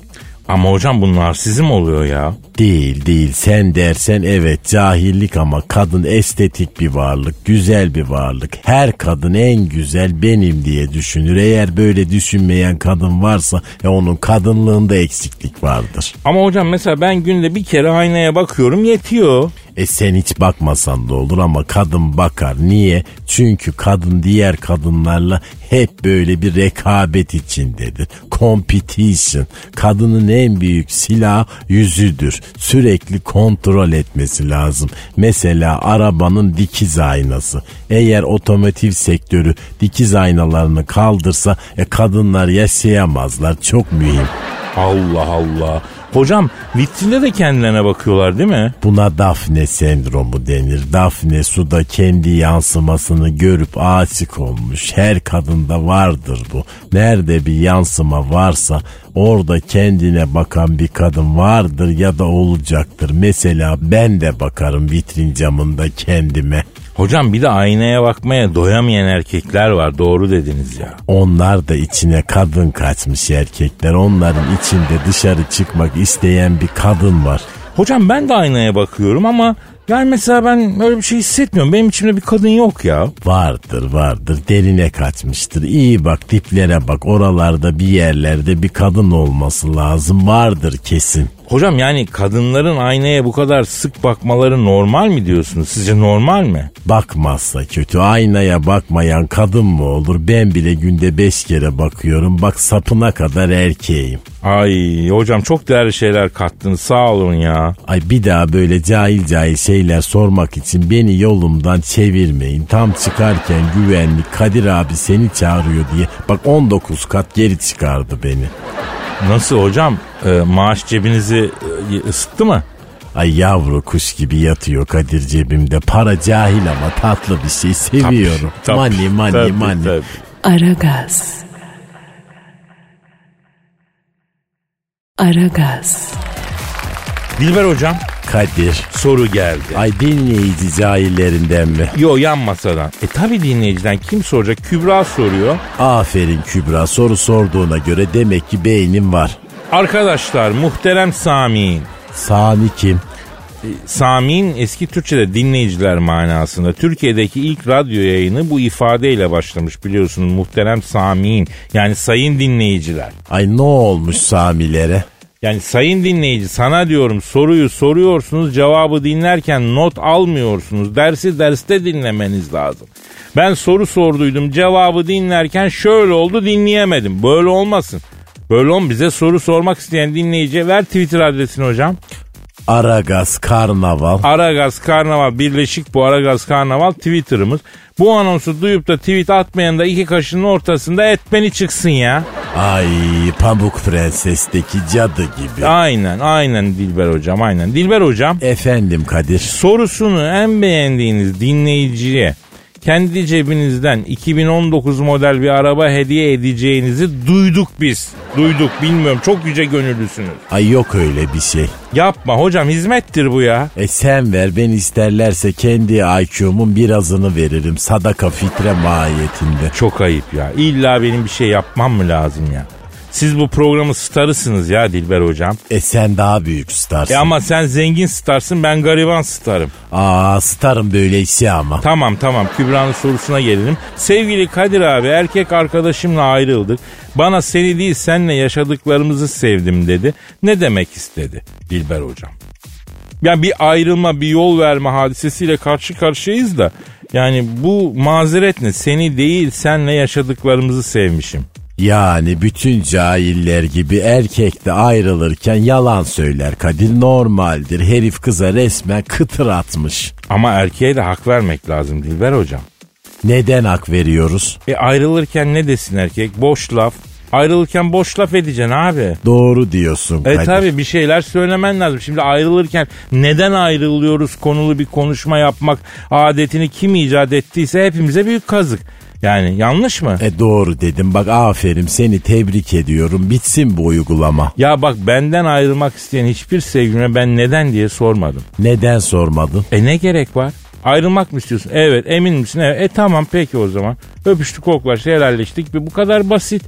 Ama hocam bu narsizm oluyor ya. Değil değil sen dersen evet cahillik ama kadın estetik bir varlık, güzel bir varlık. Her kadın en güzel benim diye düşünür. Eğer böyle düşünmeyen kadın varsa e onun kadınlığında eksiklik vardır. Ama hocam mesela ben günde bir kere aynaya bakıyorum yetiyor. E sen hiç bakmasan da olur ama kadın bakar. Niye? Çünkü kadın diğer kadınlarla hep böyle bir rekabet içindedir. Competition. Kadının en büyük silah yüzüdür. Sürekli kontrol etmesi lazım. Mesela arabanın dikiz aynası. Eğer otomotiv sektörü dikiz aynalarını kaldırsa e, kadınlar yaşayamazlar. Çok mühim. Allah Allah. Hocam vitrinde de kendilerine bakıyorlar değil mi? Buna Dafne sendromu denir. Dafne suda kendi yansımasını görüp aşık olmuş. Her kadında vardır bu. Nerede bir yansıma varsa orada kendine bakan bir kadın vardır ya da olacaktır. Mesela ben de bakarım vitrin camında kendime. Hocam bir de aynaya bakmaya doyamayan erkekler var doğru dediniz ya. Onlar da içine kadın kaçmış erkekler. Onların içinde dışarı çıkmak isteyen bir kadın var. Hocam ben de aynaya bakıyorum ama yani mesela ben öyle bir şey hissetmiyorum. Benim içimde bir kadın yok ya. Vardır vardır derine kaçmıştır. İyi bak tiplere bak oralarda bir yerlerde bir kadın olması lazım vardır kesin. Hocam yani kadınların aynaya bu kadar sık bakmaları normal mi diyorsunuz? Sizce normal mi? Bakmazsa kötü aynaya bakmayan kadın mı olur? Ben bile günde beş kere bakıyorum bak sapına kadar erkeğim. Ay hocam çok değerli şeyler kattınız sağ olun ya. Ay bir daha böyle cahil cahil şeyler sormak için beni yolumdan çevirmeyin. Tam çıkarken güvenlik Kadir abi seni çağırıyor diye bak 19 kat geri çıkardı beni. Nasıl hocam? Ee, maaş cebinizi e, ısıttı mı? Ay yavru kuş gibi yatıyor Kadir cebimde. Para cahil ama tatlı bir şey seviyorum. Tabii, money money tabii, money. tabii. Aragaz. Aragaz, Dilber hocam Kadir. soru geldi. Ay dinleyici cahillerinden mi? Yo yan masadan. E tabi dinleyiciden kim soracak? Kübra soruyor. Aferin Kübra soru sorduğuna göre demek ki beynin var. Arkadaşlar muhterem Sami'in. Sami kim? Sami'in eski Türkçe'de dinleyiciler manasında Türkiye'deki ilk radyo yayını bu ifadeyle başlamış biliyorsunuz muhterem Sami'in yani sayın dinleyiciler. Ay ne olmuş Samilere? Yani sayın dinleyici sana diyorum soruyu soruyorsunuz cevabı dinlerken not almıyorsunuz. Dersi derste dinlemeniz lazım. Ben soru sorduydum cevabı dinlerken şöyle oldu dinleyemedim. Böyle olmasın. Böyle olm bize soru sormak isteyen dinleyiciye ver Twitter adresini hocam. Aragaz Karnaval. Aragaz Karnaval Birleşik bu Aragaz Karnaval Twitter'ımız. Bu anonsu duyup da tweet atmayan da iki kaşının ortasında etmeni çıksın ya. Ay Pamuk Prenses'teki cadı gibi. Aynen aynen Dilber hocam aynen. Dilber hocam Efendim Kadir. sorusunu en beğendiğiniz dinleyiciye kendi cebinizden 2019 model bir araba hediye edeceğinizi duyduk biz. Duyduk bilmiyorum çok yüce gönüllüsünüz. Ay yok öyle bir şey. Yapma hocam hizmettir bu ya. E sen ver ben isterlerse kendi IQ'mun birazını veririm. Sadaka fitre mahiyetinde. Çok ayıp ya. İlla benim bir şey yapmam mı lazım ya? Siz bu programın starısınız ya Dilber hocam. E sen daha büyük starsın. E ama sen zengin starsın ben gariban starım. Aa starım böyle işi ama. Tamam tamam Kübra'nın sorusuna gelelim. Sevgili Kadir abi erkek arkadaşımla ayrıldık. Bana seni değil senle yaşadıklarımızı sevdim dedi. Ne demek istedi Dilber hocam? Yani bir ayrılma bir yol verme hadisesiyle karşı karşıyayız da. Yani bu mazeret ne? Seni değil senle yaşadıklarımızı sevmişim. Yani bütün cahiller gibi erkek de ayrılırken yalan söyler Kadir normaldir. Herif kıza resmen kıtır atmış. Ama erkeğe de hak vermek lazım Dilber hocam. Neden hak veriyoruz? E ayrılırken ne desin erkek? Boş laf. Ayrılırken boş laf edeceksin abi. Doğru diyorsun E Kadir. tabi bir şeyler söylemen lazım. Şimdi ayrılırken neden ayrılıyoruz konulu bir konuşma yapmak adetini kim icat ettiyse hepimize büyük kazık. Yani yanlış mı? E doğru dedim bak aferin seni tebrik ediyorum bitsin bu uygulama. Ya bak benden ayrılmak isteyen hiçbir sevgilime ben neden diye sormadım. Neden sormadın? E ne gerek var? Ayrılmak mı istiyorsun? Evet. Emin misin? Evet. E tamam peki o zaman. Öpüştük koklaştık helalleştik. Bu kadar basit.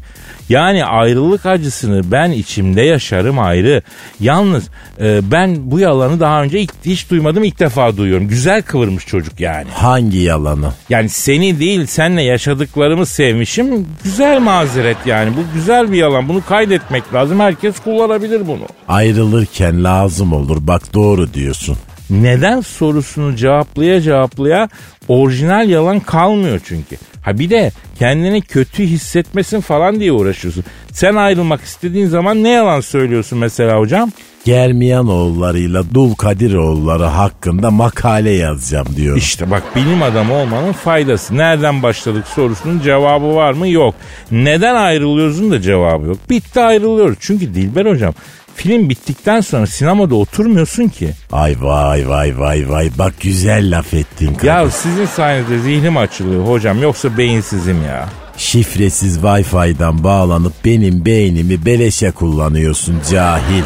Yani ayrılık acısını ben içimde yaşarım ayrı. Yalnız e, ben bu yalanı daha önce ilk, hiç duymadım ilk defa duyuyorum. Güzel kıvırmış çocuk yani. Hangi yalanı? Yani seni değil senle yaşadıklarımı sevmişim. Güzel mazeret yani. Bu güzel bir yalan. Bunu kaydetmek lazım. Herkes kullanabilir bunu. Ayrılırken lazım olur bak doğru diyorsun. Neden sorusunu cevaplaya cevaplaya orijinal yalan kalmıyor çünkü. Ha bir de kendini kötü hissetmesin falan diye uğraşıyorsun. Sen ayrılmak istediğin zaman ne yalan söylüyorsun mesela hocam? Germiyan oğullarıyla Dul Kadiroğulları hakkında makale yazacağım diyorum. İşte bak bilim adamı olmanın faydası. Nereden başladık sorusunun cevabı var mı? Yok. Neden ayrılıyorsun da cevabı yok. Bitti ayrılıyoruz. Çünkü Dilber hocam film bittikten sonra sinemada oturmuyorsun ki. Ay vay vay vay vay bak güzel laf ettin Kadir. Ya sizin sayenizde zihnim açılıyor hocam yoksa beyinsizim ya. Şifresiz Wi-Fi'den bağlanıp benim beynimi beleşe kullanıyorsun cahil.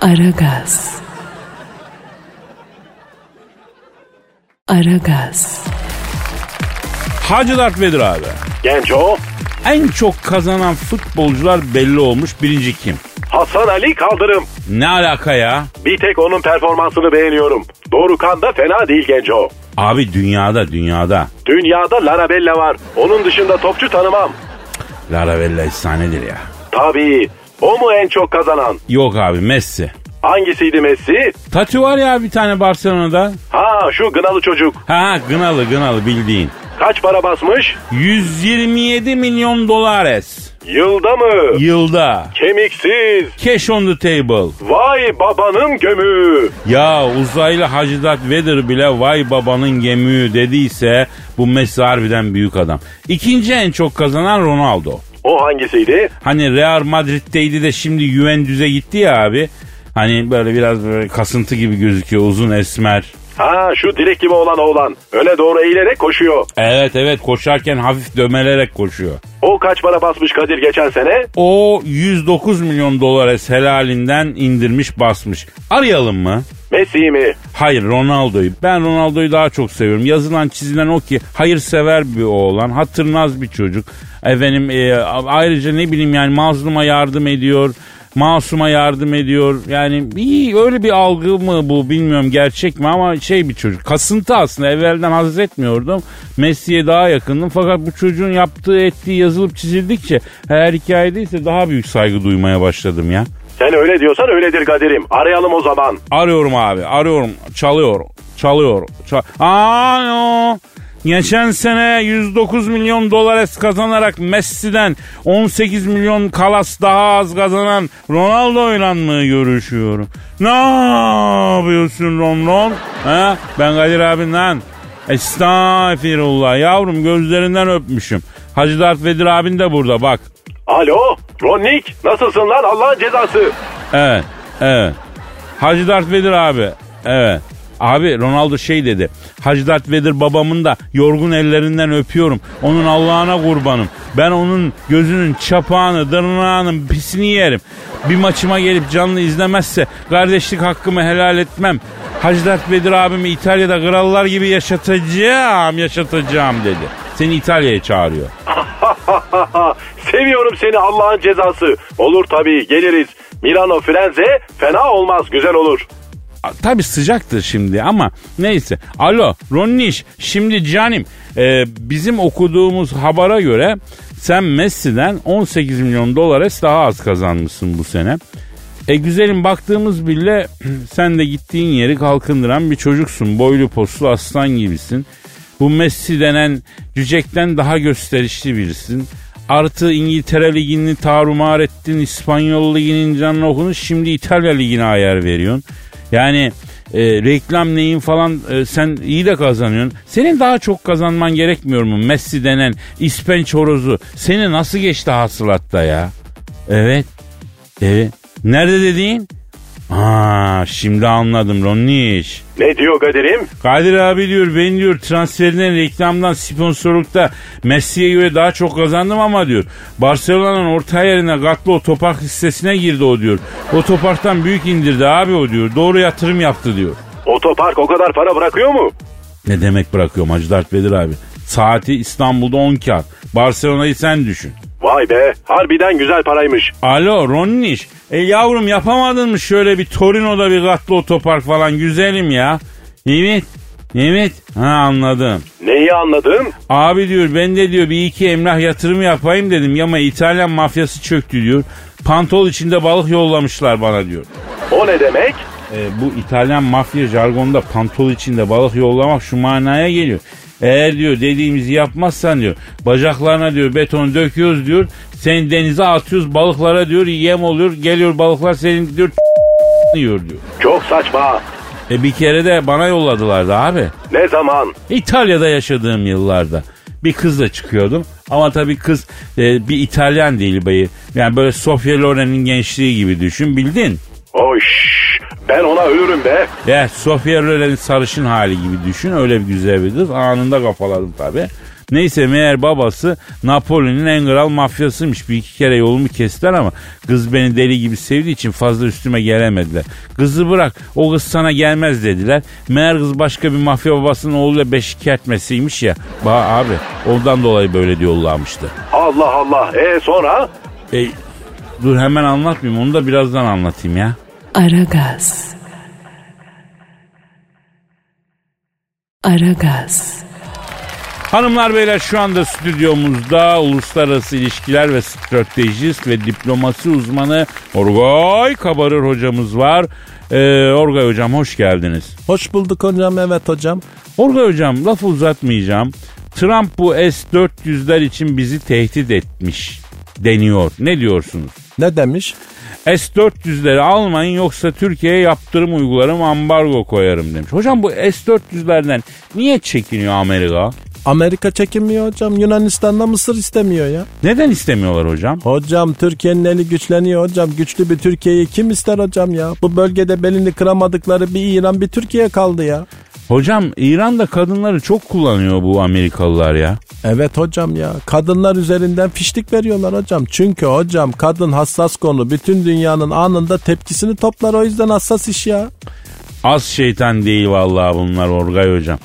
Aragaz. Aragaz. Hacı Dert Vedir abi. Genco, En çok kazanan futbolcular belli olmuş. Birinci kim? Hasan Ali Kaldırım. Ne alaka ya? Bir tek onun performansını beğeniyorum. Dorukan da fena değil Genco. Abi dünyada dünyada. Dünyada Larabella var. Onun dışında topçu tanımam. Laravella efsanedir ya. Tabii. O mu en çok kazanan? Yok abi Messi. Hangisiydi Messi? Tatu var ya bir tane Barcelona'da. Ha şu gınalı çocuk. Ha gınalı gınalı bildiğin. Kaç para basmış? 127 milyon dolares. Yılda mı? Yılda. Kemiksiz. Cash on the table. Vay babanın gömü. Ya uzaylı Hacı Dert Vedir bile vay babanın gemüğü dediyse bu Messi harbiden büyük adam. İkinci en çok kazanan Ronaldo. O hangisiydi? Hani Real Madrid'deydi de şimdi Juventus'e gitti ya abi. Hani böyle biraz böyle kasıntı gibi gözüküyor uzun esmer. Ha şu direk gibi olan oğlan. Öne doğru eğilerek koşuyor. Evet evet koşarken hafif dömelerek koşuyor. O kaç para basmış Kadir geçen sene? O 109 milyon dolara helalinden indirmiş basmış. Arayalım mı? Messi mi? Hayır Ronaldo'yu. Ben Ronaldo'yu daha çok seviyorum. Yazılan çizilen o ki hayırsever bir oğlan. Hatırnaz bir çocuk. Efendim e, ayrıca ne bileyim yani mazluma yardım ediyor. Masuma yardım ediyor. Yani iyi öyle bir algı mı bu bilmiyorum gerçek mi ama şey bir çocuk. Kasıntı aslında evvelden haz etmiyordum. Messi'ye daha yakındım fakat bu çocuğun yaptığı ettiği yazılıp çizildikçe her hikayedeyse daha büyük saygı duymaya başladım ya. Sen öyle diyorsan öyledir Kadir'im. Arayalım o zaman. Arıyorum abi arıyorum çalıyor çalıyor. Çal Alo. Geçen sene 109 milyon dolar kazanarak Messi'den 18 milyon kalas daha az kazanan Ronaldo'yla mı görüşüyorum? Ne yapıyorsun Ron Ron? Ha? Ben Kadir abinden. Estağfirullah yavrum gözlerinden öpmüşüm. Hacı Dert Vedir abin de burada bak. Alo Ronnik nasılsın lan Allah'ın cezası. Evet, evet. Hacı Dert Vedir abi. Evet. Abi Ronaldo şey dedi. Hacı Vedir babamın da yorgun ellerinden öpüyorum. Onun Allah'ına kurbanım. Ben onun gözünün çapağını, dırnağının pisini yerim. Bir maçıma gelip canlı izlemezse kardeşlik hakkımı helal etmem. Hacı Vedir abimi İtalya'da krallar gibi yaşatacağım, yaşatacağım dedi. Seni İtalya'ya çağırıyor. Seviyorum seni Allah'ın cezası. Olur tabii geliriz. Milano Firenze fena olmaz güzel olur. Tabi sıcaktır şimdi ama neyse. Alo Ronniş şimdi canim e, bizim okuduğumuz habara göre sen Messi'den 18 milyon dolar daha az kazanmışsın bu sene. E güzelim baktığımız bile sen de gittiğin yeri kalkındıran bir çocuksun. Boylu poslu aslan gibisin. Bu Messi denen cücekten daha gösterişli birisin. Artı İngiltere Ligi'ni tarumar ettin. İspanyol Ligi'nin canını okudun. Şimdi İtalya Ligi'ne ayar veriyorsun. Yani e, reklam neyin falan e, sen iyi de kazanıyorsun. Senin daha çok kazanman gerekmiyor mu? Messi denen İspenç horozu seni nasıl geçti hasılatta ya? Evet. Evet. Nerede dediğin? Aa, şimdi anladım Ronniş. Ne diyor Kadir'im? Kadir abi diyor ben diyor transferinden reklamdan sponsorlukta Messi'ye göre daha çok kazandım ama diyor Barcelona'nın orta yerine katlı otopark listesine girdi o diyor. Otoparktan büyük indirdi abi o diyor. Doğru yatırım yaptı diyor. Otopark o kadar para bırakıyor mu? Ne demek bırakıyorum Hacı Dert Vedir abi. Saati İstanbul'da 10 kağıt. Barcelona'yı sen düşün. Vay be harbiden güzel paraymış. Alo Ronniş. E yavrum yapamadın mı şöyle bir Torino'da bir katlı otopark falan güzelim ya. Evet. Evet. Ha anladım. Neyi anladın? Abi diyor ben de diyor bir iki emlak yatırımı yapayım dedim ama İtalyan mafyası çöktü diyor. Pantol içinde balık yollamışlar bana diyor. O ne demek? E, bu İtalyan mafya jargonda pantol içinde balık yollamak şu manaya geliyor. Eğer diyor dediğimizi yapmazsan diyor bacaklarına diyor beton döküyoruz diyor. Sen denize atıyoruz balıklara diyor yem oluyor geliyor balıklar senin diyor yiyor diyor. Çok saçma. E bir kere de bana yolladılardı abi. Ne zaman? İtalya'da yaşadığım yıllarda. Bir kızla çıkıyordum. Ama tabii kız e, bir İtalyan değil bayı. Yani böyle Sofia Loren'in gençliği gibi düşün bildin. Oş ben ona ölürüm be. Ya Sofia Loren'in sarışın hali gibi düşün. Öyle bir güzel bir kız. Anında kafaladım tabii. Neyse meğer babası Napoli'nin en kral mafyasıymış. Bir iki kere yolumu kestiler ama kız beni deli gibi sevdiği için fazla üstüme gelemediler. Kızı bırak o kız sana gelmez dediler. Meğer kız başka bir mafya babasının oğluyla beşik kertmesiymiş ya. Ba abi ondan dolayı böyle diyorlarmıştı. Allah Allah. E sonra? E, dur hemen anlatmayayım onu da birazdan anlatayım ya. Aragaz. Aragaz. Hanımlar beyler şu anda stüdyomuzda uluslararası ilişkiler ve stratejist ve diplomasi uzmanı Orgay Kabarır hocamız var. Ee, Orgay hocam hoş geldiniz. Hoş bulduk hocam evet hocam. Orgay hocam lafı uzatmayacağım. Trump bu S-400'ler için bizi tehdit etmiş deniyor. Ne diyorsunuz? Ne demiş? S-400'leri almayın yoksa Türkiye'ye yaptırım uygularım ambargo koyarım demiş. Hocam bu S-400'lerden niye çekiniyor Amerika? Amerika çekinmiyor hocam. Yunanistan'da Mısır istemiyor ya. Neden istemiyorlar hocam? Hocam Türkiye'nin eli güçleniyor hocam. Güçlü bir Türkiye'yi kim ister hocam ya? Bu bölgede belini kıramadıkları bir İran bir Türkiye kaldı ya. Hocam İran'da kadınları çok kullanıyor bu Amerikalılar ya. Evet hocam ya kadınlar üzerinden fişlik veriyorlar hocam. Çünkü hocam kadın hassas konu bütün dünyanın anında tepkisini toplar o yüzden hassas iş ya. Az şeytan değil vallahi bunlar Orgay hocam.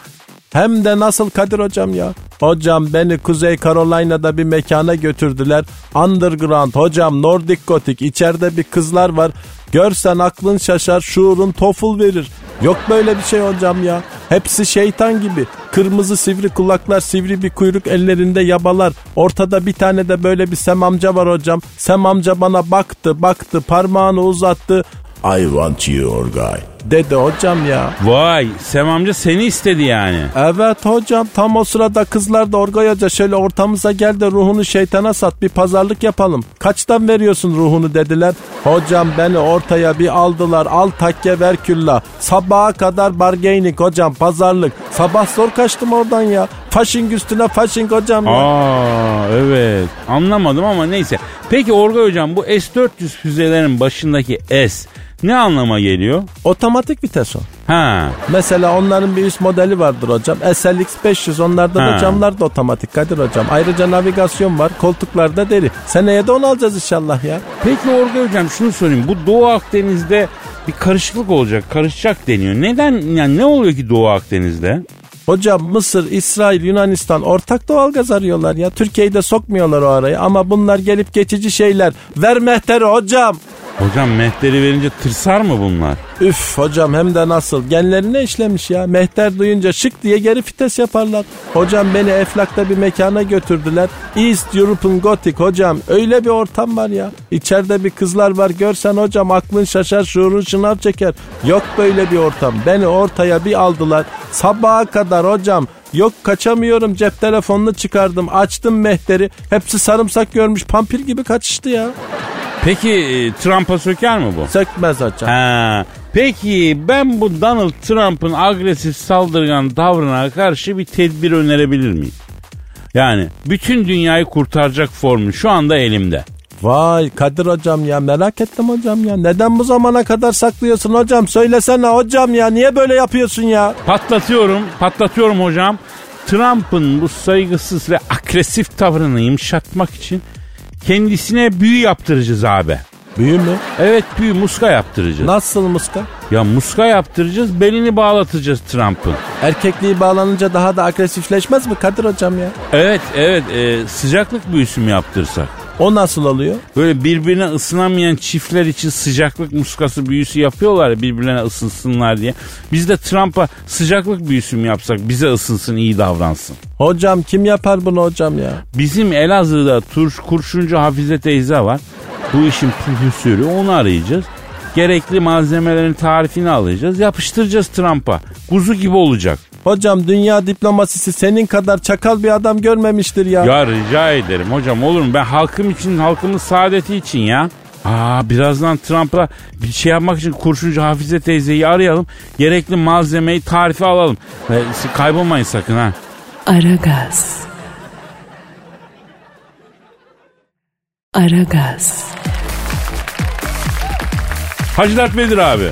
Hem de nasıl Kadir hocam ya. Hocam beni Kuzey Carolina'da bir mekana götürdüler. Underground hocam Nordic Gothic içeride bir kızlar var. Görsen aklın şaşar şuurun toful verir. Yok böyle bir şey hocam ya. Hepsi şeytan gibi. Kırmızı sivri kulaklar sivri bir kuyruk ellerinde yabalar. Ortada bir tane de böyle bir Sem amca var hocam. Sem amca bana baktı baktı parmağını uzattı. I want you Orgay. Dedi hocam ya. Vay Sem amca seni istedi yani. Evet hocam tam o sırada kızlar da Orgay Hoca şöyle ortamıza gel de ruhunu şeytana sat bir pazarlık yapalım. Kaçtan veriyorsun ruhunu dediler. Hocam beni ortaya bir aldılar al takke ver külla. Sabaha kadar bargaining hocam pazarlık. Sabah zor kaçtım oradan ya. Faşing üstüne faşing hocam ya. Aa evet anlamadım ama neyse. Peki Orgay hocam bu S-400 füzelerin başındaki S ne anlama geliyor? Otomatik vites o. Ha Mesela onların bir üst modeli vardır hocam. SLX 500 onlarda Ha. da camlar da otomatik Kadir hocam. Ayrıca navigasyon var koltuklarda deri. Seneye de onu alacağız inşallah ya. Peki Orgay hocam şunu sorayım. Bu Doğu Akdeniz'de bir karışıklık olacak, karışacak deniyor. Neden, yani ne oluyor ki Doğu Akdeniz'de? Hocam Mısır, İsrail, Yunanistan ortak doğalgaz arıyorlar ya. Türkiye'yi de sokmuyorlar o araya ama bunlar gelip geçici şeyler. Ver mehteri hocam. Hocam mehteri verince tırsar mı bunlar? Üf hocam hem de nasıl genlerine işlemiş ya. Mehter duyunca şık diye geri vites yaparlar. Hocam beni Eflak'ta bir mekana götürdüler. East European Gothic hocam. Öyle bir ortam var ya. İçeride bir kızlar var görsen hocam aklın şaşar şuurun şınav çeker. Yok böyle bir ortam. Beni ortaya bir aldılar. Sabaha kadar hocam. Yok kaçamıyorum cep telefonunu çıkardım açtım mehteri hepsi sarımsak görmüş pampir gibi kaçıştı ya. Peki e, Trump'a söker mi bu? Sökmez hocam. Ha, peki ben bu Donald Trump'ın agresif saldırgan tavrına karşı bir tedbir önerebilir miyim? Yani bütün dünyayı kurtaracak formül şu anda elimde. Vay Kadir hocam ya merak ettim hocam ya. Neden bu zamana kadar saklıyorsun hocam? Söylesene hocam ya niye böyle yapıyorsun ya? Patlatıyorum, patlatıyorum hocam. Trump'ın bu saygısız ve agresif tavrını yumuşatmak için kendisine büyü yaptıracağız abi. Büyü mü? Evet büyü muska yaptıracağız. Nasıl muska? Ya muska yaptıracağız belini bağlatacağız Trump'ın. Erkekliği bağlanınca daha da agresifleşmez mi Kadir hocam ya? Evet evet e, sıcaklık büyüsü mü yaptırsak? O nasıl oluyor? Böyle birbirine ısınamayan çiftler için sıcaklık muskası büyüsü yapıyorlar ya birbirlerine ısınsınlar diye. Biz de Trump'a sıcaklık büyüsü mü yapsak bize ısınsın iyi davransın. Hocam kim yapar bunu hocam ya? Bizim Elazığ'da turş, kurşuncu Hafize teyze var. Bu işin profesörü onu arayacağız. Gerekli malzemelerin tarifini alacağız. Yapıştıracağız Trump'a. Kuzu gibi olacak. Hocam dünya diplomasisi senin kadar çakal bir adam görmemiştir ya. Ya rica ederim hocam olur mu? Ben halkım için, halkımın saadeti için ya. Aa birazdan Trump'a bir şey yapmak için kurşuncu Hafize teyzeyi arayalım. Gerekli malzemeyi, tarifi alalım. Ee, kaybolmayın sakın ha. Aragaz. Aragaz. Hacı Dert Vedir abi.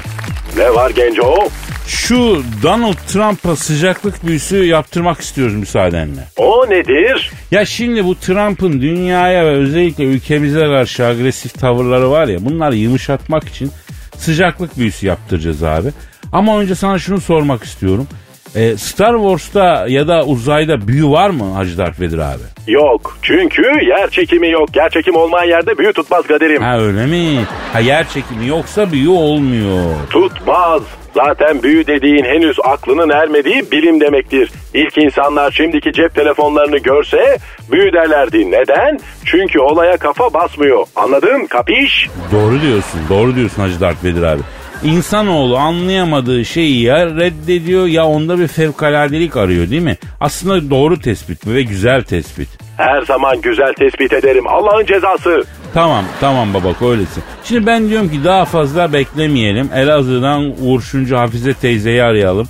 Ne var genco? Şu Donald Trump'a sıcaklık büyüsü yaptırmak istiyoruz müsaadenle. O nedir? Ya şimdi bu Trump'ın dünyaya ve özellikle ülkemize karşı agresif tavırları var ya bunları yumuşatmak için sıcaklık büyüsü yaptıracağız abi. Ama önce sana şunu sormak istiyorum. Ee, Star Wars'ta ya da uzayda büyü var mı Hacı Darth Vader abi? Yok. Çünkü yer çekimi yok. Yer çekimi olmayan yerde büyü tutmaz kaderim. Ha öyle mi? Ha yer çekimi yoksa büyü olmuyor. Tutmaz. Zaten büyü dediğin henüz aklının ermediği bilim demektir. İlk insanlar şimdiki cep telefonlarını görse büyü derlerdi. Neden? Çünkü olaya kafa basmıyor. Anladın? Kapiş? Doğru diyorsun, doğru diyorsun Hacı Darth Vader abi. İnsanoğlu anlayamadığı şeyi ya reddediyor ya onda bir fevkaladelik arıyor değil mi? Aslında doğru tespit ve güzel tespit. Her zaman güzel tespit ederim. Allah'ın cezası. Tamam tamam babak öylesin. Şimdi ben diyorum ki daha fazla beklemeyelim. Elazığ'dan Urşuncu Hafize teyzeyi arayalım.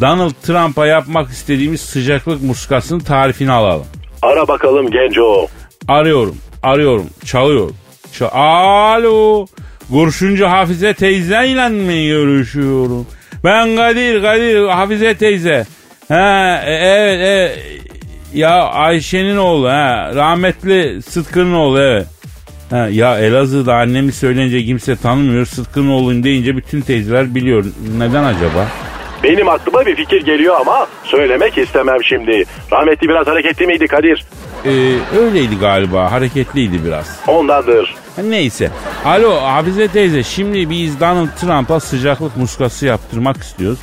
Donald Trump'a yapmak istediğimiz sıcaklık muskasının tarifini alalım. Ara bakalım genco. Arıyorum, arıyorum, çalıyor. Ça- Alo, Kurşuncu Hafize teyzeyle mi görüşüyorum? Ben Kadir, Kadir, Hafize teyze. Ha, e, evet, evet. Ya Ayşe'nin oğlu, ha. Rahmetli Sıtkı'nın oğlu, evet. Ha, ya Elazığ'da annemi söyleyince kimse tanımıyor. Sıtkı'nın oğluyum deyince bütün teyzeler biliyor. Neden acaba? Benim aklıma bir fikir geliyor ama söylemek istemem şimdi. Rahmetli biraz hareketli miydi Kadir? Ee, öyleydi galiba. Hareketliydi biraz. Ondandır. Neyse. Alo Hafize teyze şimdi biz Donald Trump'a sıcaklık muskası yaptırmak istiyoruz.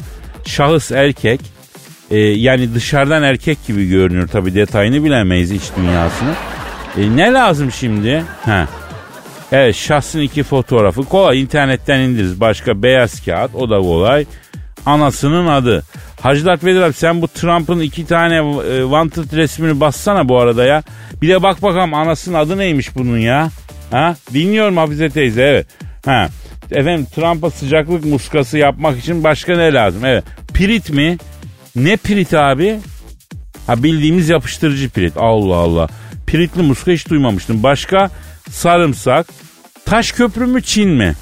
Şahıs erkek. Ee, yani dışarıdan erkek gibi görünüyor tabi detayını bilemeyiz iç dünyasını. E, ne lazım şimdi? Ha. Evet şahsın iki fotoğrafı kolay internetten indiririz. Başka beyaz kağıt o da kolay. Anasının adı. Hacı Dert Vedir abi sen bu Trump'ın iki tane e, wanted resmini bassana bu arada ya. Bir de bak bakalım anasının adı neymiş bunun ya. Ha? Dinliyorum Hafize teyze evet. Ha. Efendim Trump'a sıcaklık muskası yapmak için başka ne lazım? Evet. Pirit mi? Ne pirit abi? Ha bildiğimiz yapıştırıcı pirit. Allah Allah. Piritli muska hiç duymamıştım. Başka sarımsak. Taş köprü mü Çin mi?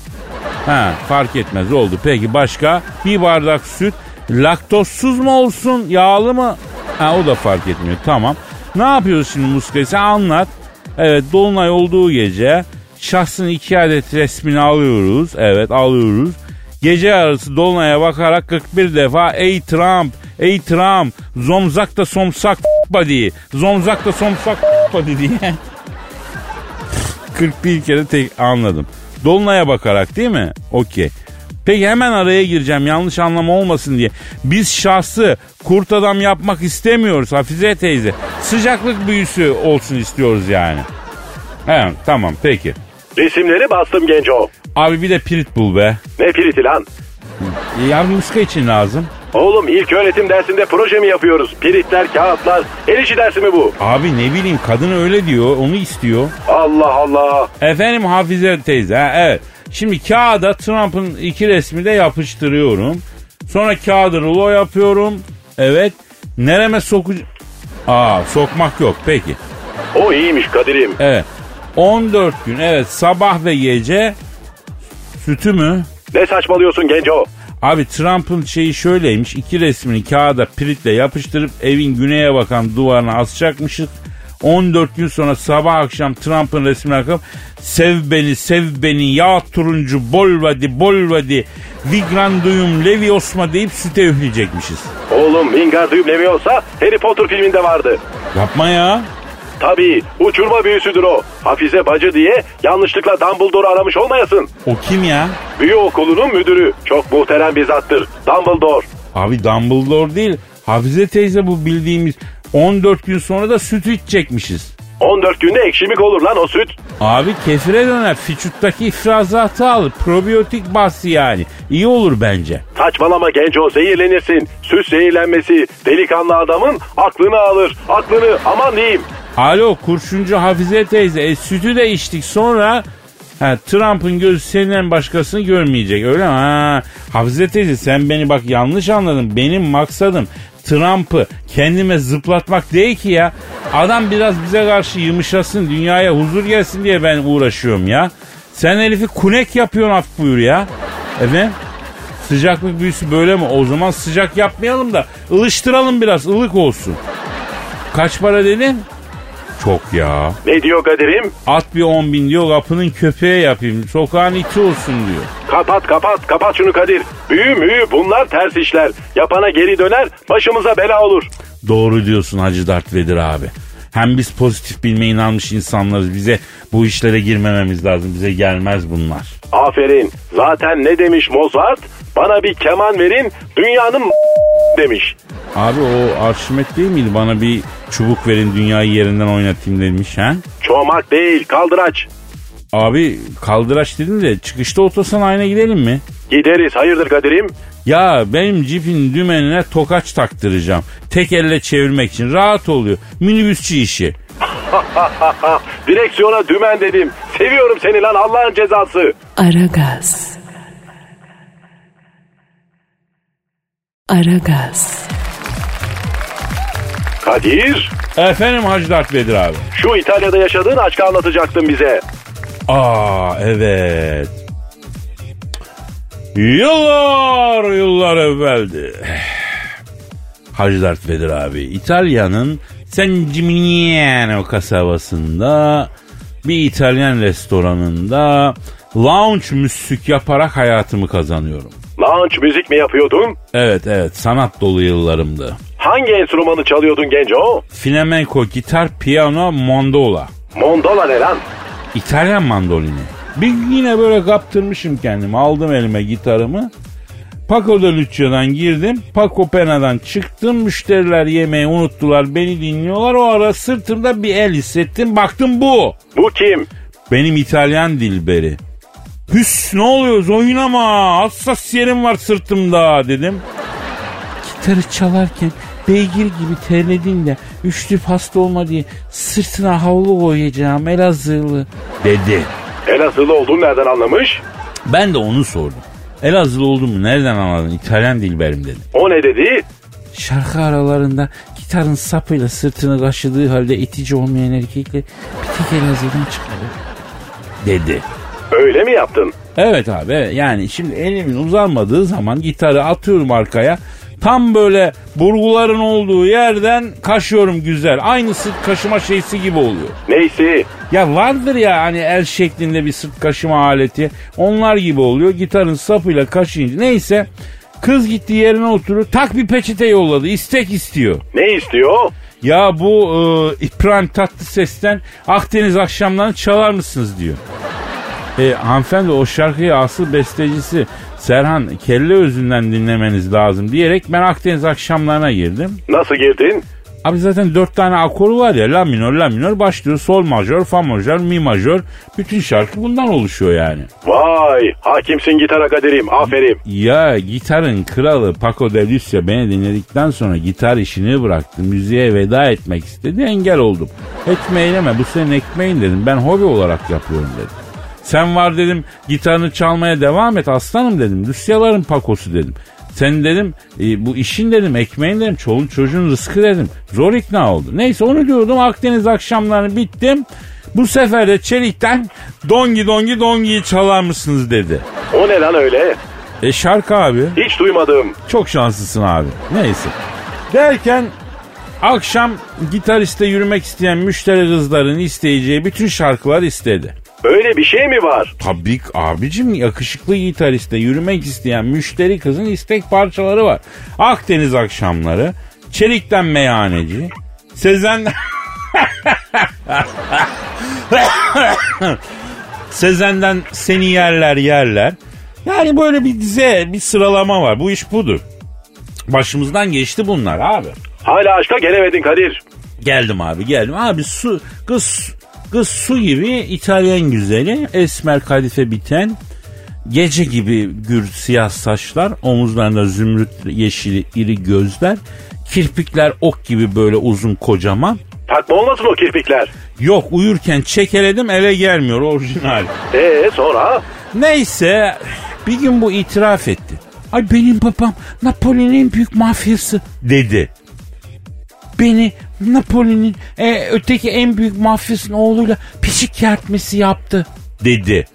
Ha fark etmez oldu. Peki başka bir bardak süt laktozsuz mu olsun yağlı mı? Ha o da fark etmiyor tamam. Ne yapıyoruz şimdi muskayı sen anlat. Evet dolunay olduğu gece şahsın iki adet resmini alıyoruz. Evet alıyoruz. Gece yarısı dolunaya bakarak 41 defa ey Trump ey Trump zomzak da somsak body zomzak da somsak body diye 41 kere tek anladım. Dolunay'a bakarak değil mi? Okey. Peki hemen araya gireceğim yanlış anlama olmasın diye. Biz şahsı kurt adam yapmak istemiyoruz Hafize teyze. Sıcaklık büyüsü olsun istiyoruz yani. He, tamam peki. Resimleri bastım genco. Abi bir de pirit bul be. Ne piriti lan? Ya muska için lazım. Oğlum ilk öğretim dersinde proje mi yapıyoruz? Piritler, kağıtlar. El işi dersi mi bu? Abi ne bileyim kadın öyle diyor onu istiyor. Allah Allah. Efendim Hafize teyze ha, evet. Şimdi kağıda Trump'ın iki resmi de yapıştırıyorum. Sonra kağıdı rulo yapıyorum. Evet. Nereme soku... Aa sokmak yok peki. O iyiymiş Kadir'im. Evet. 14 gün evet sabah ve gece sütü mü? Ne saçmalıyorsun genco? Abi Trump'ın şeyi şöyleymiş. iki resmini kağıda piritle yapıştırıp evin güneye bakan duvarına asacakmışız. 14 gün sonra sabah akşam Trump'ın resmine bakıp sev beni sev beni ya turuncu bolvadi bolvadi vigranduyum leviosma deyip süte üfleyecekmişiz. Oğlum Wingardium Leviosa Harry Potter filminde vardı. Yapma ya. Tabii uçurma büyüsüdür o. Hafize bacı diye yanlışlıkla Dumbledore'u aramış olmayasın. O kim ya? Büyü okulunun müdürü. Çok muhterem bir zattır. Dumbledore. Abi Dumbledore değil. Hafize teyze bu bildiğimiz 14 gün sonra da süt içecekmişiz. 14 günde ekşimik olur lan o süt. Abi kefire döner. Fiçuttaki ifrazatı alır. Probiyotik bası yani. İyi olur bence. Saçmalama genco zehirlenirsin. Süt zehirlenmesi delikanlı adamın aklını alır. Aklını aman diyeyim. Alo kurşuncu Hafize teyze. E, sütü de içtik sonra ha, Trump'ın gözü senden başkasını görmeyecek öyle mi? Ha, Hafize teyze sen beni bak yanlış anladın. Benim maksadım Trump'ı kendime zıplatmak değil ki ya. Adam biraz bize karşı yumuşasın, dünyaya huzur gelsin diye ben uğraşıyorum ya. Sen herifi kunek yapıyorsun af buyur ya. Efendim? Sıcaklık büyüsü böyle mi? O zaman sıcak yapmayalım da ılıştıralım biraz, ılık olsun. Kaç para dedin? Çok ya. Ne diyor Kadir'im? At bir 10 bin diyor kapının köpeğe yapayım. Sokağın iti olsun diyor. Kapat kapat kapat şunu Kadir. Büyü müyü bunlar ters işler. Yapana geri döner başımıza bela olur. Doğru diyorsun Hacı Dert Vedir abi. Hem biz pozitif bilme inanmış insanlarız. Bize bu işlere girmememiz lazım. Bize gelmez bunlar. Aferin. Zaten ne demiş Mozart? Bana bir keman verin dünyanın demiş. Abi o Arşimet değil miydi? Bana bir çubuk verin dünyayı yerinden oynatayım demiş ha? Çomak değil kaldıraç. Abi kaldıraç dedin de çıkışta otosanayine gidelim mi? Gideriz hayırdır Kadir'im? Ya benim cipin dümenine tokaç taktıracağım. Tek elle çevirmek için rahat oluyor. Minibüsçü işi. Direksiyona dümen dedim. Seviyorum seni lan Allah'ın cezası. Aragaz. Aragaz. Kadir Efendim Hacı Dert Vedir abi. şu İtalya'da yaşadığın aşkı anlatacaktın bize. Aa evet. Yıllar yıllar evveldi. Hacı Dert Vedir abi İtalya'nın San Gimignano kasabasında bir İtalyan restoranında lounge müzik yaparak hayatımı kazanıyorum. Lounge müzik mi yapıyordun? Evet evet sanat dolu yıllarımdı. Hangi enstrümanı çalıyordun genco? Flamenco, gitar, piyano, mondola. Mondola ne lan? İtalyan mandolini. Bir yine böyle kaptırmışım kendimi. Aldım elime gitarımı. Paco de Luccia'dan girdim. Paco Pena'dan çıktım. Müşteriler yemeği unuttular. Beni dinliyorlar. O ara sırtımda bir el hissettim. Baktım bu. Bu kim? Benim İtalyan dilberi. Hüs ne oluyoruz oynama. Hassas yerim var sırtımda dedim. Gitarı çalarken beygir gibi terledin de üçlü pasta olma diye sırtına havlu koyacağım Elazığlı dedi. Elazığlı olduğunu nereden anlamış? Ben de onu sordum. Elazığlı olduğumu nereden anladın? İtalyan dilberim dedi. O ne dedi? Şarkı aralarında gitarın sapıyla sırtını kaşıdığı halde itici olmayan erkekler bir tek Elazığ'dan çıkar. Dedi. Öyle mi yaptın? Evet abi evet. yani şimdi elimin uzanmadığı zaman gitarı atıyorum arkaya. Tam böyle burguların olduğu yerden kaşıyorum güzel. Aynı sırt kaşıma şeysi gibi oluyor. Neyse. Ya vardır ya hani el şeklinde bir sırt kaşıma aleti. Onlar gibi oluyor. Gitarın sapıyla kaşıyınca. Neyse kız gitti yerine oturur. Tak bir peçete yolladı. İstek istiyor. Ne istiyor? Ya bu e, İbrahim Tatlıses'ten Akdeniz akşamlarını çalar mısınız diyor. E, hanımefendi o şarkıyı asıl bestecisi Serhan Kelle Özü'nden dinlemeniz lazım diyerek ben Akdeniz akşamlarına girdim. Nasıl girdin? Abi zaten dört tane akoru var ya la minör la minör başlıyor sol majör fa majör mi majör bütün şarkı bundan oluşuyor yani. Vay hakimsin gitara kaderim aferin. Ya gitarın kralı Paco de Lucia beni dinledikten sonra gitar işini bıraktı. Müziğe veda etmek istedi engel oldum. Etme eyleme bu senin ekmeğin dedim ben hobi olarak yapıyorum dedim. Sen var dedim gitarını çalmaya devam et aslanım dedim. Lucia'ların Paco'su dedim. Sen dedim e, bu işin dedim ekmeğin dedim çolun çocuğun rızkı dedim. Zor ikna oldu. Neyse onu diyordum Akdeniz akşamlarını bittim. Bu sefer de Çelik'ten dongi dongi dongiyi çalar mısınız dedi. O ne lan öyle? E şarkı abi. Hiç duymadım. Çok şanslısın abi. Neyse. Derken akşam gitariste yürümek isteyen müşteri kızların isteyeceği bütün şarkılar istedi. Öyle bir şey mi var? Tabii abicim yakışıklı gitariste yürümek isteyen müşteri kızın istek parçaları var. Akdeniz akşamları, Çelik'ten meyhaneci, Sezen... Sezen'den seni yerler yerler. Yani böyle bir dize, bir sıralama var. Bu iş budur. Başımızdan geçti bunlar abi. Hala aşka gelemedin Kadir. Geldim abi geldim. Abi su kız kız su gibi İtalyan güzeli esmer kadife biten gece gibi gür siyah saçlar omuzlarında zümrüt yeşili iri gözler kirpikler ok gibi böyle uzun kocaman. Takma olmasın o kirpikler. Yok uyurken çekeledim eve gelmiyor orijinal. Ee sonra? Neyse bir gün bu itiraf etti. Ay benim babam Napoli'nin en büyük mafyası dedi. Beni Napoli'nin e, öteki en büyük mafyasının oğluyla pişik kertmesi yaptı dedi.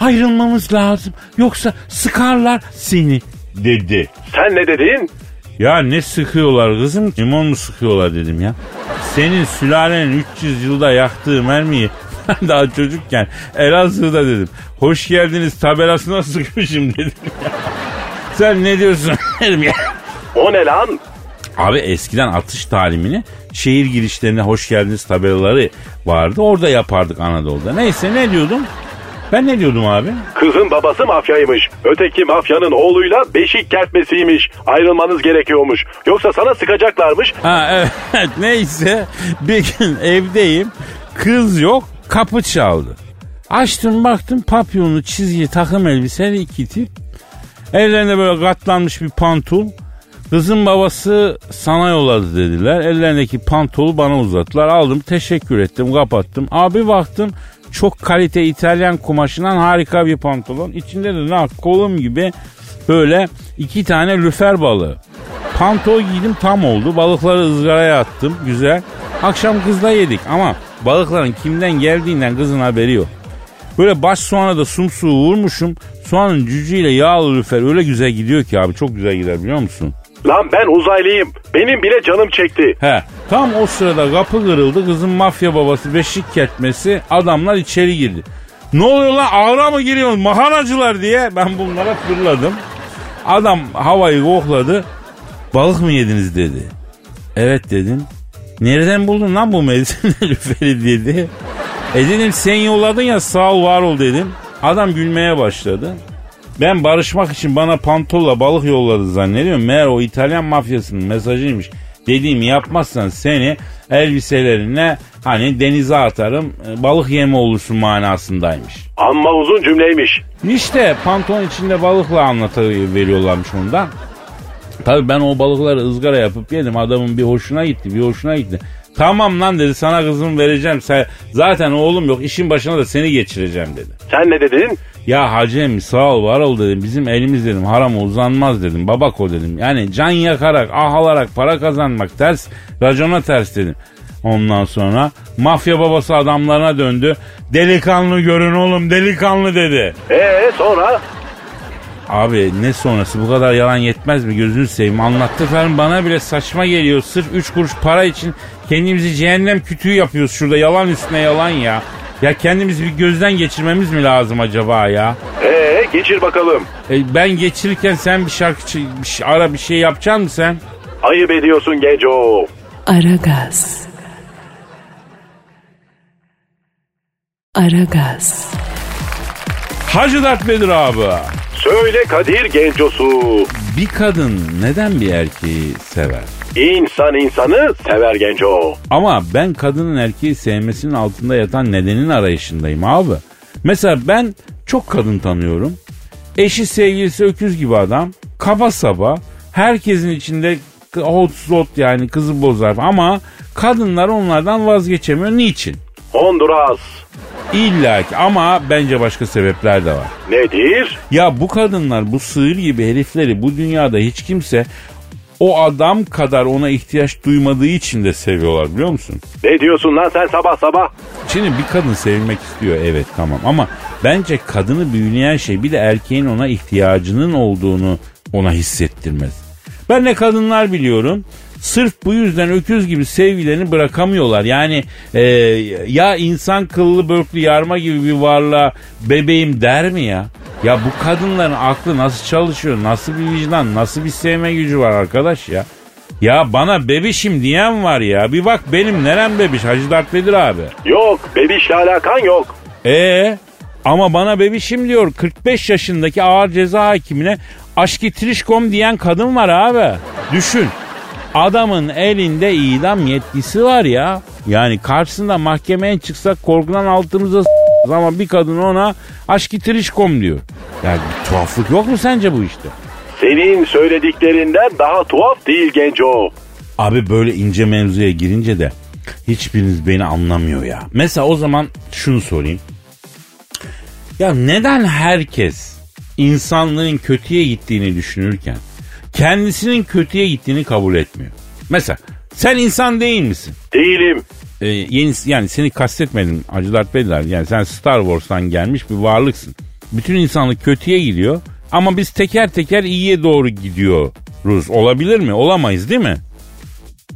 Ayrılmamız lazım yoksa sıkarlar seni dedi. Sen ne dedin? Ya ne sıkıyorlar kızım? Limon mu sıkıyorlar dedim ya. Senin sülalenin 300 yılda yaktığı mermiyi ben daha çocukken Elazığ'da dedim. Hoş geldiniz tabelasına sıkmışım dedim ya. Sen ne diyorsun dedim ya. O ne lan? Abi eskiden atış talimini şehir girişlerine hoş geldiniz tabelaları vardı. Orada yapardık Anadolu'da. Neyse ne diyordum? Ben ne diyordum abi? Kızın babası mafyaymış. Öteki mafyanın oğluyla beşik kertmesiymiş. Ayrılmanız gerekiyormuş. Yoksa sana sıkacaklarmış. Ha evet neyse bir gün evdeyim kız yok kapı çaldı. Açtım baktım papyonlu çizgi takım elbiseli iki tip. Ellerinde böyle katlanmış bir pantul. Kızın babası sana yolladı dediler. Ellerindeki pantolu bana uzattılar. Aldım teşekkür ettim kapattım. Abi baktım çok kalite İtalyan kumaşından harika bir pantolon. İçinde de ne kolum gibi böyle iki tane lüfer balığı. Pantol giydim tam oldu. Balıkları ızgaraya attım. Güzel. Akşam kızla yedik ama balıkların kimden geldiğinden kızın haberi yok. Böyle baş soğana da sumsuğu vurmuşum. Soğanın cücüğüyle yağlı lüfer öyle güzel gidiyor ki abi çok güzel gider biliyor musun? Lan ben uzaylıyım. Benim bile canım çekti. He tam o sırada kapı kırıldı kızın mafya babası beşik ketmesi adamlar içeri girdi. Ne oluyor lan ağra mı giriyorsun maharacılar diye ben bunlara fırladım. Adam havayı kokladı balık mı yediniz dedi. Evet dedim. Nereden buldun lan bu mevsimde lüferi dedi. E dedim sen yolladın ya sağ ol var ol dedim. Adam gülmeye başladı. Ben barışmak için bana pantolla balık yolladı zannediyorum. Meğer o İtalyan mafyasının mesajıymış. Dediğimi yapmazsan seni elbiselerinle hani denize atarım e, balık yeme olursun manasındaymış. Amma uzun cümleymiş. İşte pantolon içinde balıkla anlatıveriyorlarmış ondan. Tabii ben o balıkları ızgara yapıp yedim. Adamın bir hoşuna gitti, bir hoşuna gitti. Tamam lan dedi sana kızımı vereceğim. Sen, zaten oğlum yok işin başına da seni geçireceğim dedi. Sen ne dedin? Ya hacı emmi sağ ol var ol dedim. Bizim elimiz dedim harama uzanmaz dedim. Babako dedim. Yani can yakarak ah alarak para kazanmak ters racona ters dedim. Ondan sonra mafya babası adamlarına döndü. Delikanlı görün oğlum delikanlı dedi. Ee sonra? Abi ne sonrası bu kadar yalan yetmez mi gözünü seveyim anlattı falan bana bile saçma geliyor sırf 3 kuruş para için kendimizi cehennem kütüğü yapıyoruz şurada yalan üstüne yalan ya. Ya kendimizi bir gözden geçirmemiz mi lazım acaba ya? Ee geçir bakalım. E, ben geçirirken sen bir şarkı bir şey- ara bir şey yapacaksın mı sen? Ayıp ediyorsun Genco. Aragaz. Aragaz. Hacı Dert Bedir abi. Söyle Kadir Gencosu. Bir kadın neden bir erkeği sever? İnsan insanı sever Genco. Ama ben kadının erkeği sevmesinin altında yatan nedenin arayışındayım abi. Mesela ben çok kadın tanıyorum. Eşi sevgilisi öküz gibi adam. Kaba saba. Herkesin içinde hot zot yani kızı bozar. Ama kadınlar onlardan vazgeçemiyor. Niçin? Honduras. İlla ki ama bence başka sebepler de var. Nedir? Ya bu kadınlar bu sığır gibi herifleri bu dünyada hiç kimse o adam kadar ona ihtiyaç duymadığı için de seviyorlar biliyor musun? Ne diyorsun lan sen sabah sabah? Şimdi bir kadın sevilmek istiyor evet tamam ama bence kadını büyüleyen şey bir de erkeğin ona ihtiyacının olduğunu ona hissettirmez. Ben de kadınlar biliyorum sırf bu yüzden öküz gibi sevgilerini bırakamıyorlar. Yani e, ya insan kıllı börklü yarma gibi bir varlığa bebeğim der mi ya? Ya bu kadınların aklı nasıl çalışıyor? Nasıl bir vicdan? Nasıl bir sevme gücü var arkadaş ya? Ya bana bebişim diyen var ya. Bir bak benim nerem bebiş Hacı Dert Vedir abi. Yok bebişle alakan yok. Ee ama bana bebişim diyor 45 yaşındaki ağır ceza hakimine trişkom diyen kadın var abi. Düşün. Adamın elinde idam yetkisi var ya. Yani karşısında mahkemeye çıksak korkudan altımıza s- ama bir kadın ona aşkı trişkom diyor. Yani tuhaflık yok mu sence bu işte? Senin söylediklerinden daha tuhaf değil Genco. Abi böyle ince mevzuya girince de hiçbiriniz beni anlamıyor ya. Mesela o zaman şunu sorayım. Ya neden herkes insanlığın kötüye gittiğini düşünürken kendisinin kötüye gittiğini kabul etmiyor? Mesela sen insan değil misin? Değilim. Ee, yeni, yani seni kastetmedim Hacı Dert Beyler. Yani sen Star Wars'tan gelmiş bir varlıksın. Bütün insanlık kötüye gidiyor ama biz teker teker iyiye doğru gidiyoruz. Olabilir mi? Olamayız değil mi?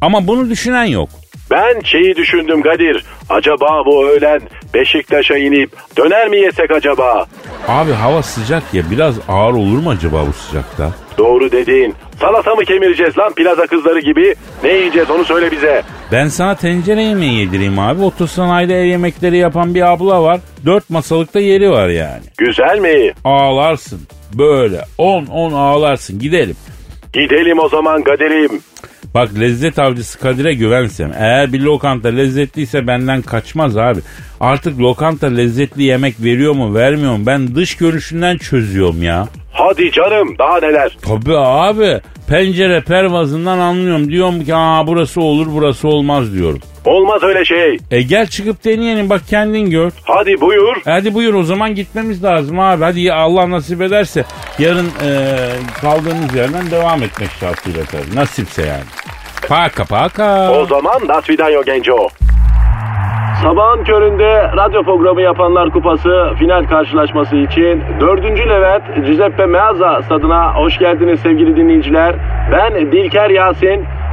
Ama bunu düşünen yok. Ben şeyi düşündüm Kadir. Acaba bu öğlen Beşiktaş'a inip döner mi yesek acaba? Abi hava sıcak ya biraz ağır olur mu acaba bu sıcakta? Doğru dedin. Salata mı kemireceğiz lan plaza kızları gibi? Ne yiyeceğiz onu söyle bize. Ben sana tencere yemeği yedireyim abi. Otosanayide ev yemekleri yapan bir abla var. Dört masalıkta yeri var yani. Güzel mi? Ağlarsın. Böyle on on ağlarsın. Gidelim. Gidelim o zaman Kadir'im. Bak lezzet avcısı Kadir'e güvensem. Eğer bir lokanta lezzetliyse benden kaçmaz abi. Artık lokanta lezzetli yemek veriyor mu vermiyor mu ben dış görüşünden çözüyorum ya. Hadi canım daha neler. Tabii abi pencere pervazından anlıyorum. Diyorum ki Aa, burası olur burası olmaz diyorum. Olmaz öyle şey. E gel çıkıp deneyelim bak kendin gör. Hadi buyur. Hadi buyur o zaman gitmemiz lazım abi. Hadi ya Allah nasip ederse yarın e, kaldığımız yerden devam etmek şartıyla tabii. Nasipse yani. Paka paka. O zaman das vidanyo genco. Sabahın köründe radyo programı yapanlar kupası final karşılaşması için 4. Levent Giuseppe Meazza stadına hoş geldiniz sevgili dinleyiciler. Ben Dilker Yasin.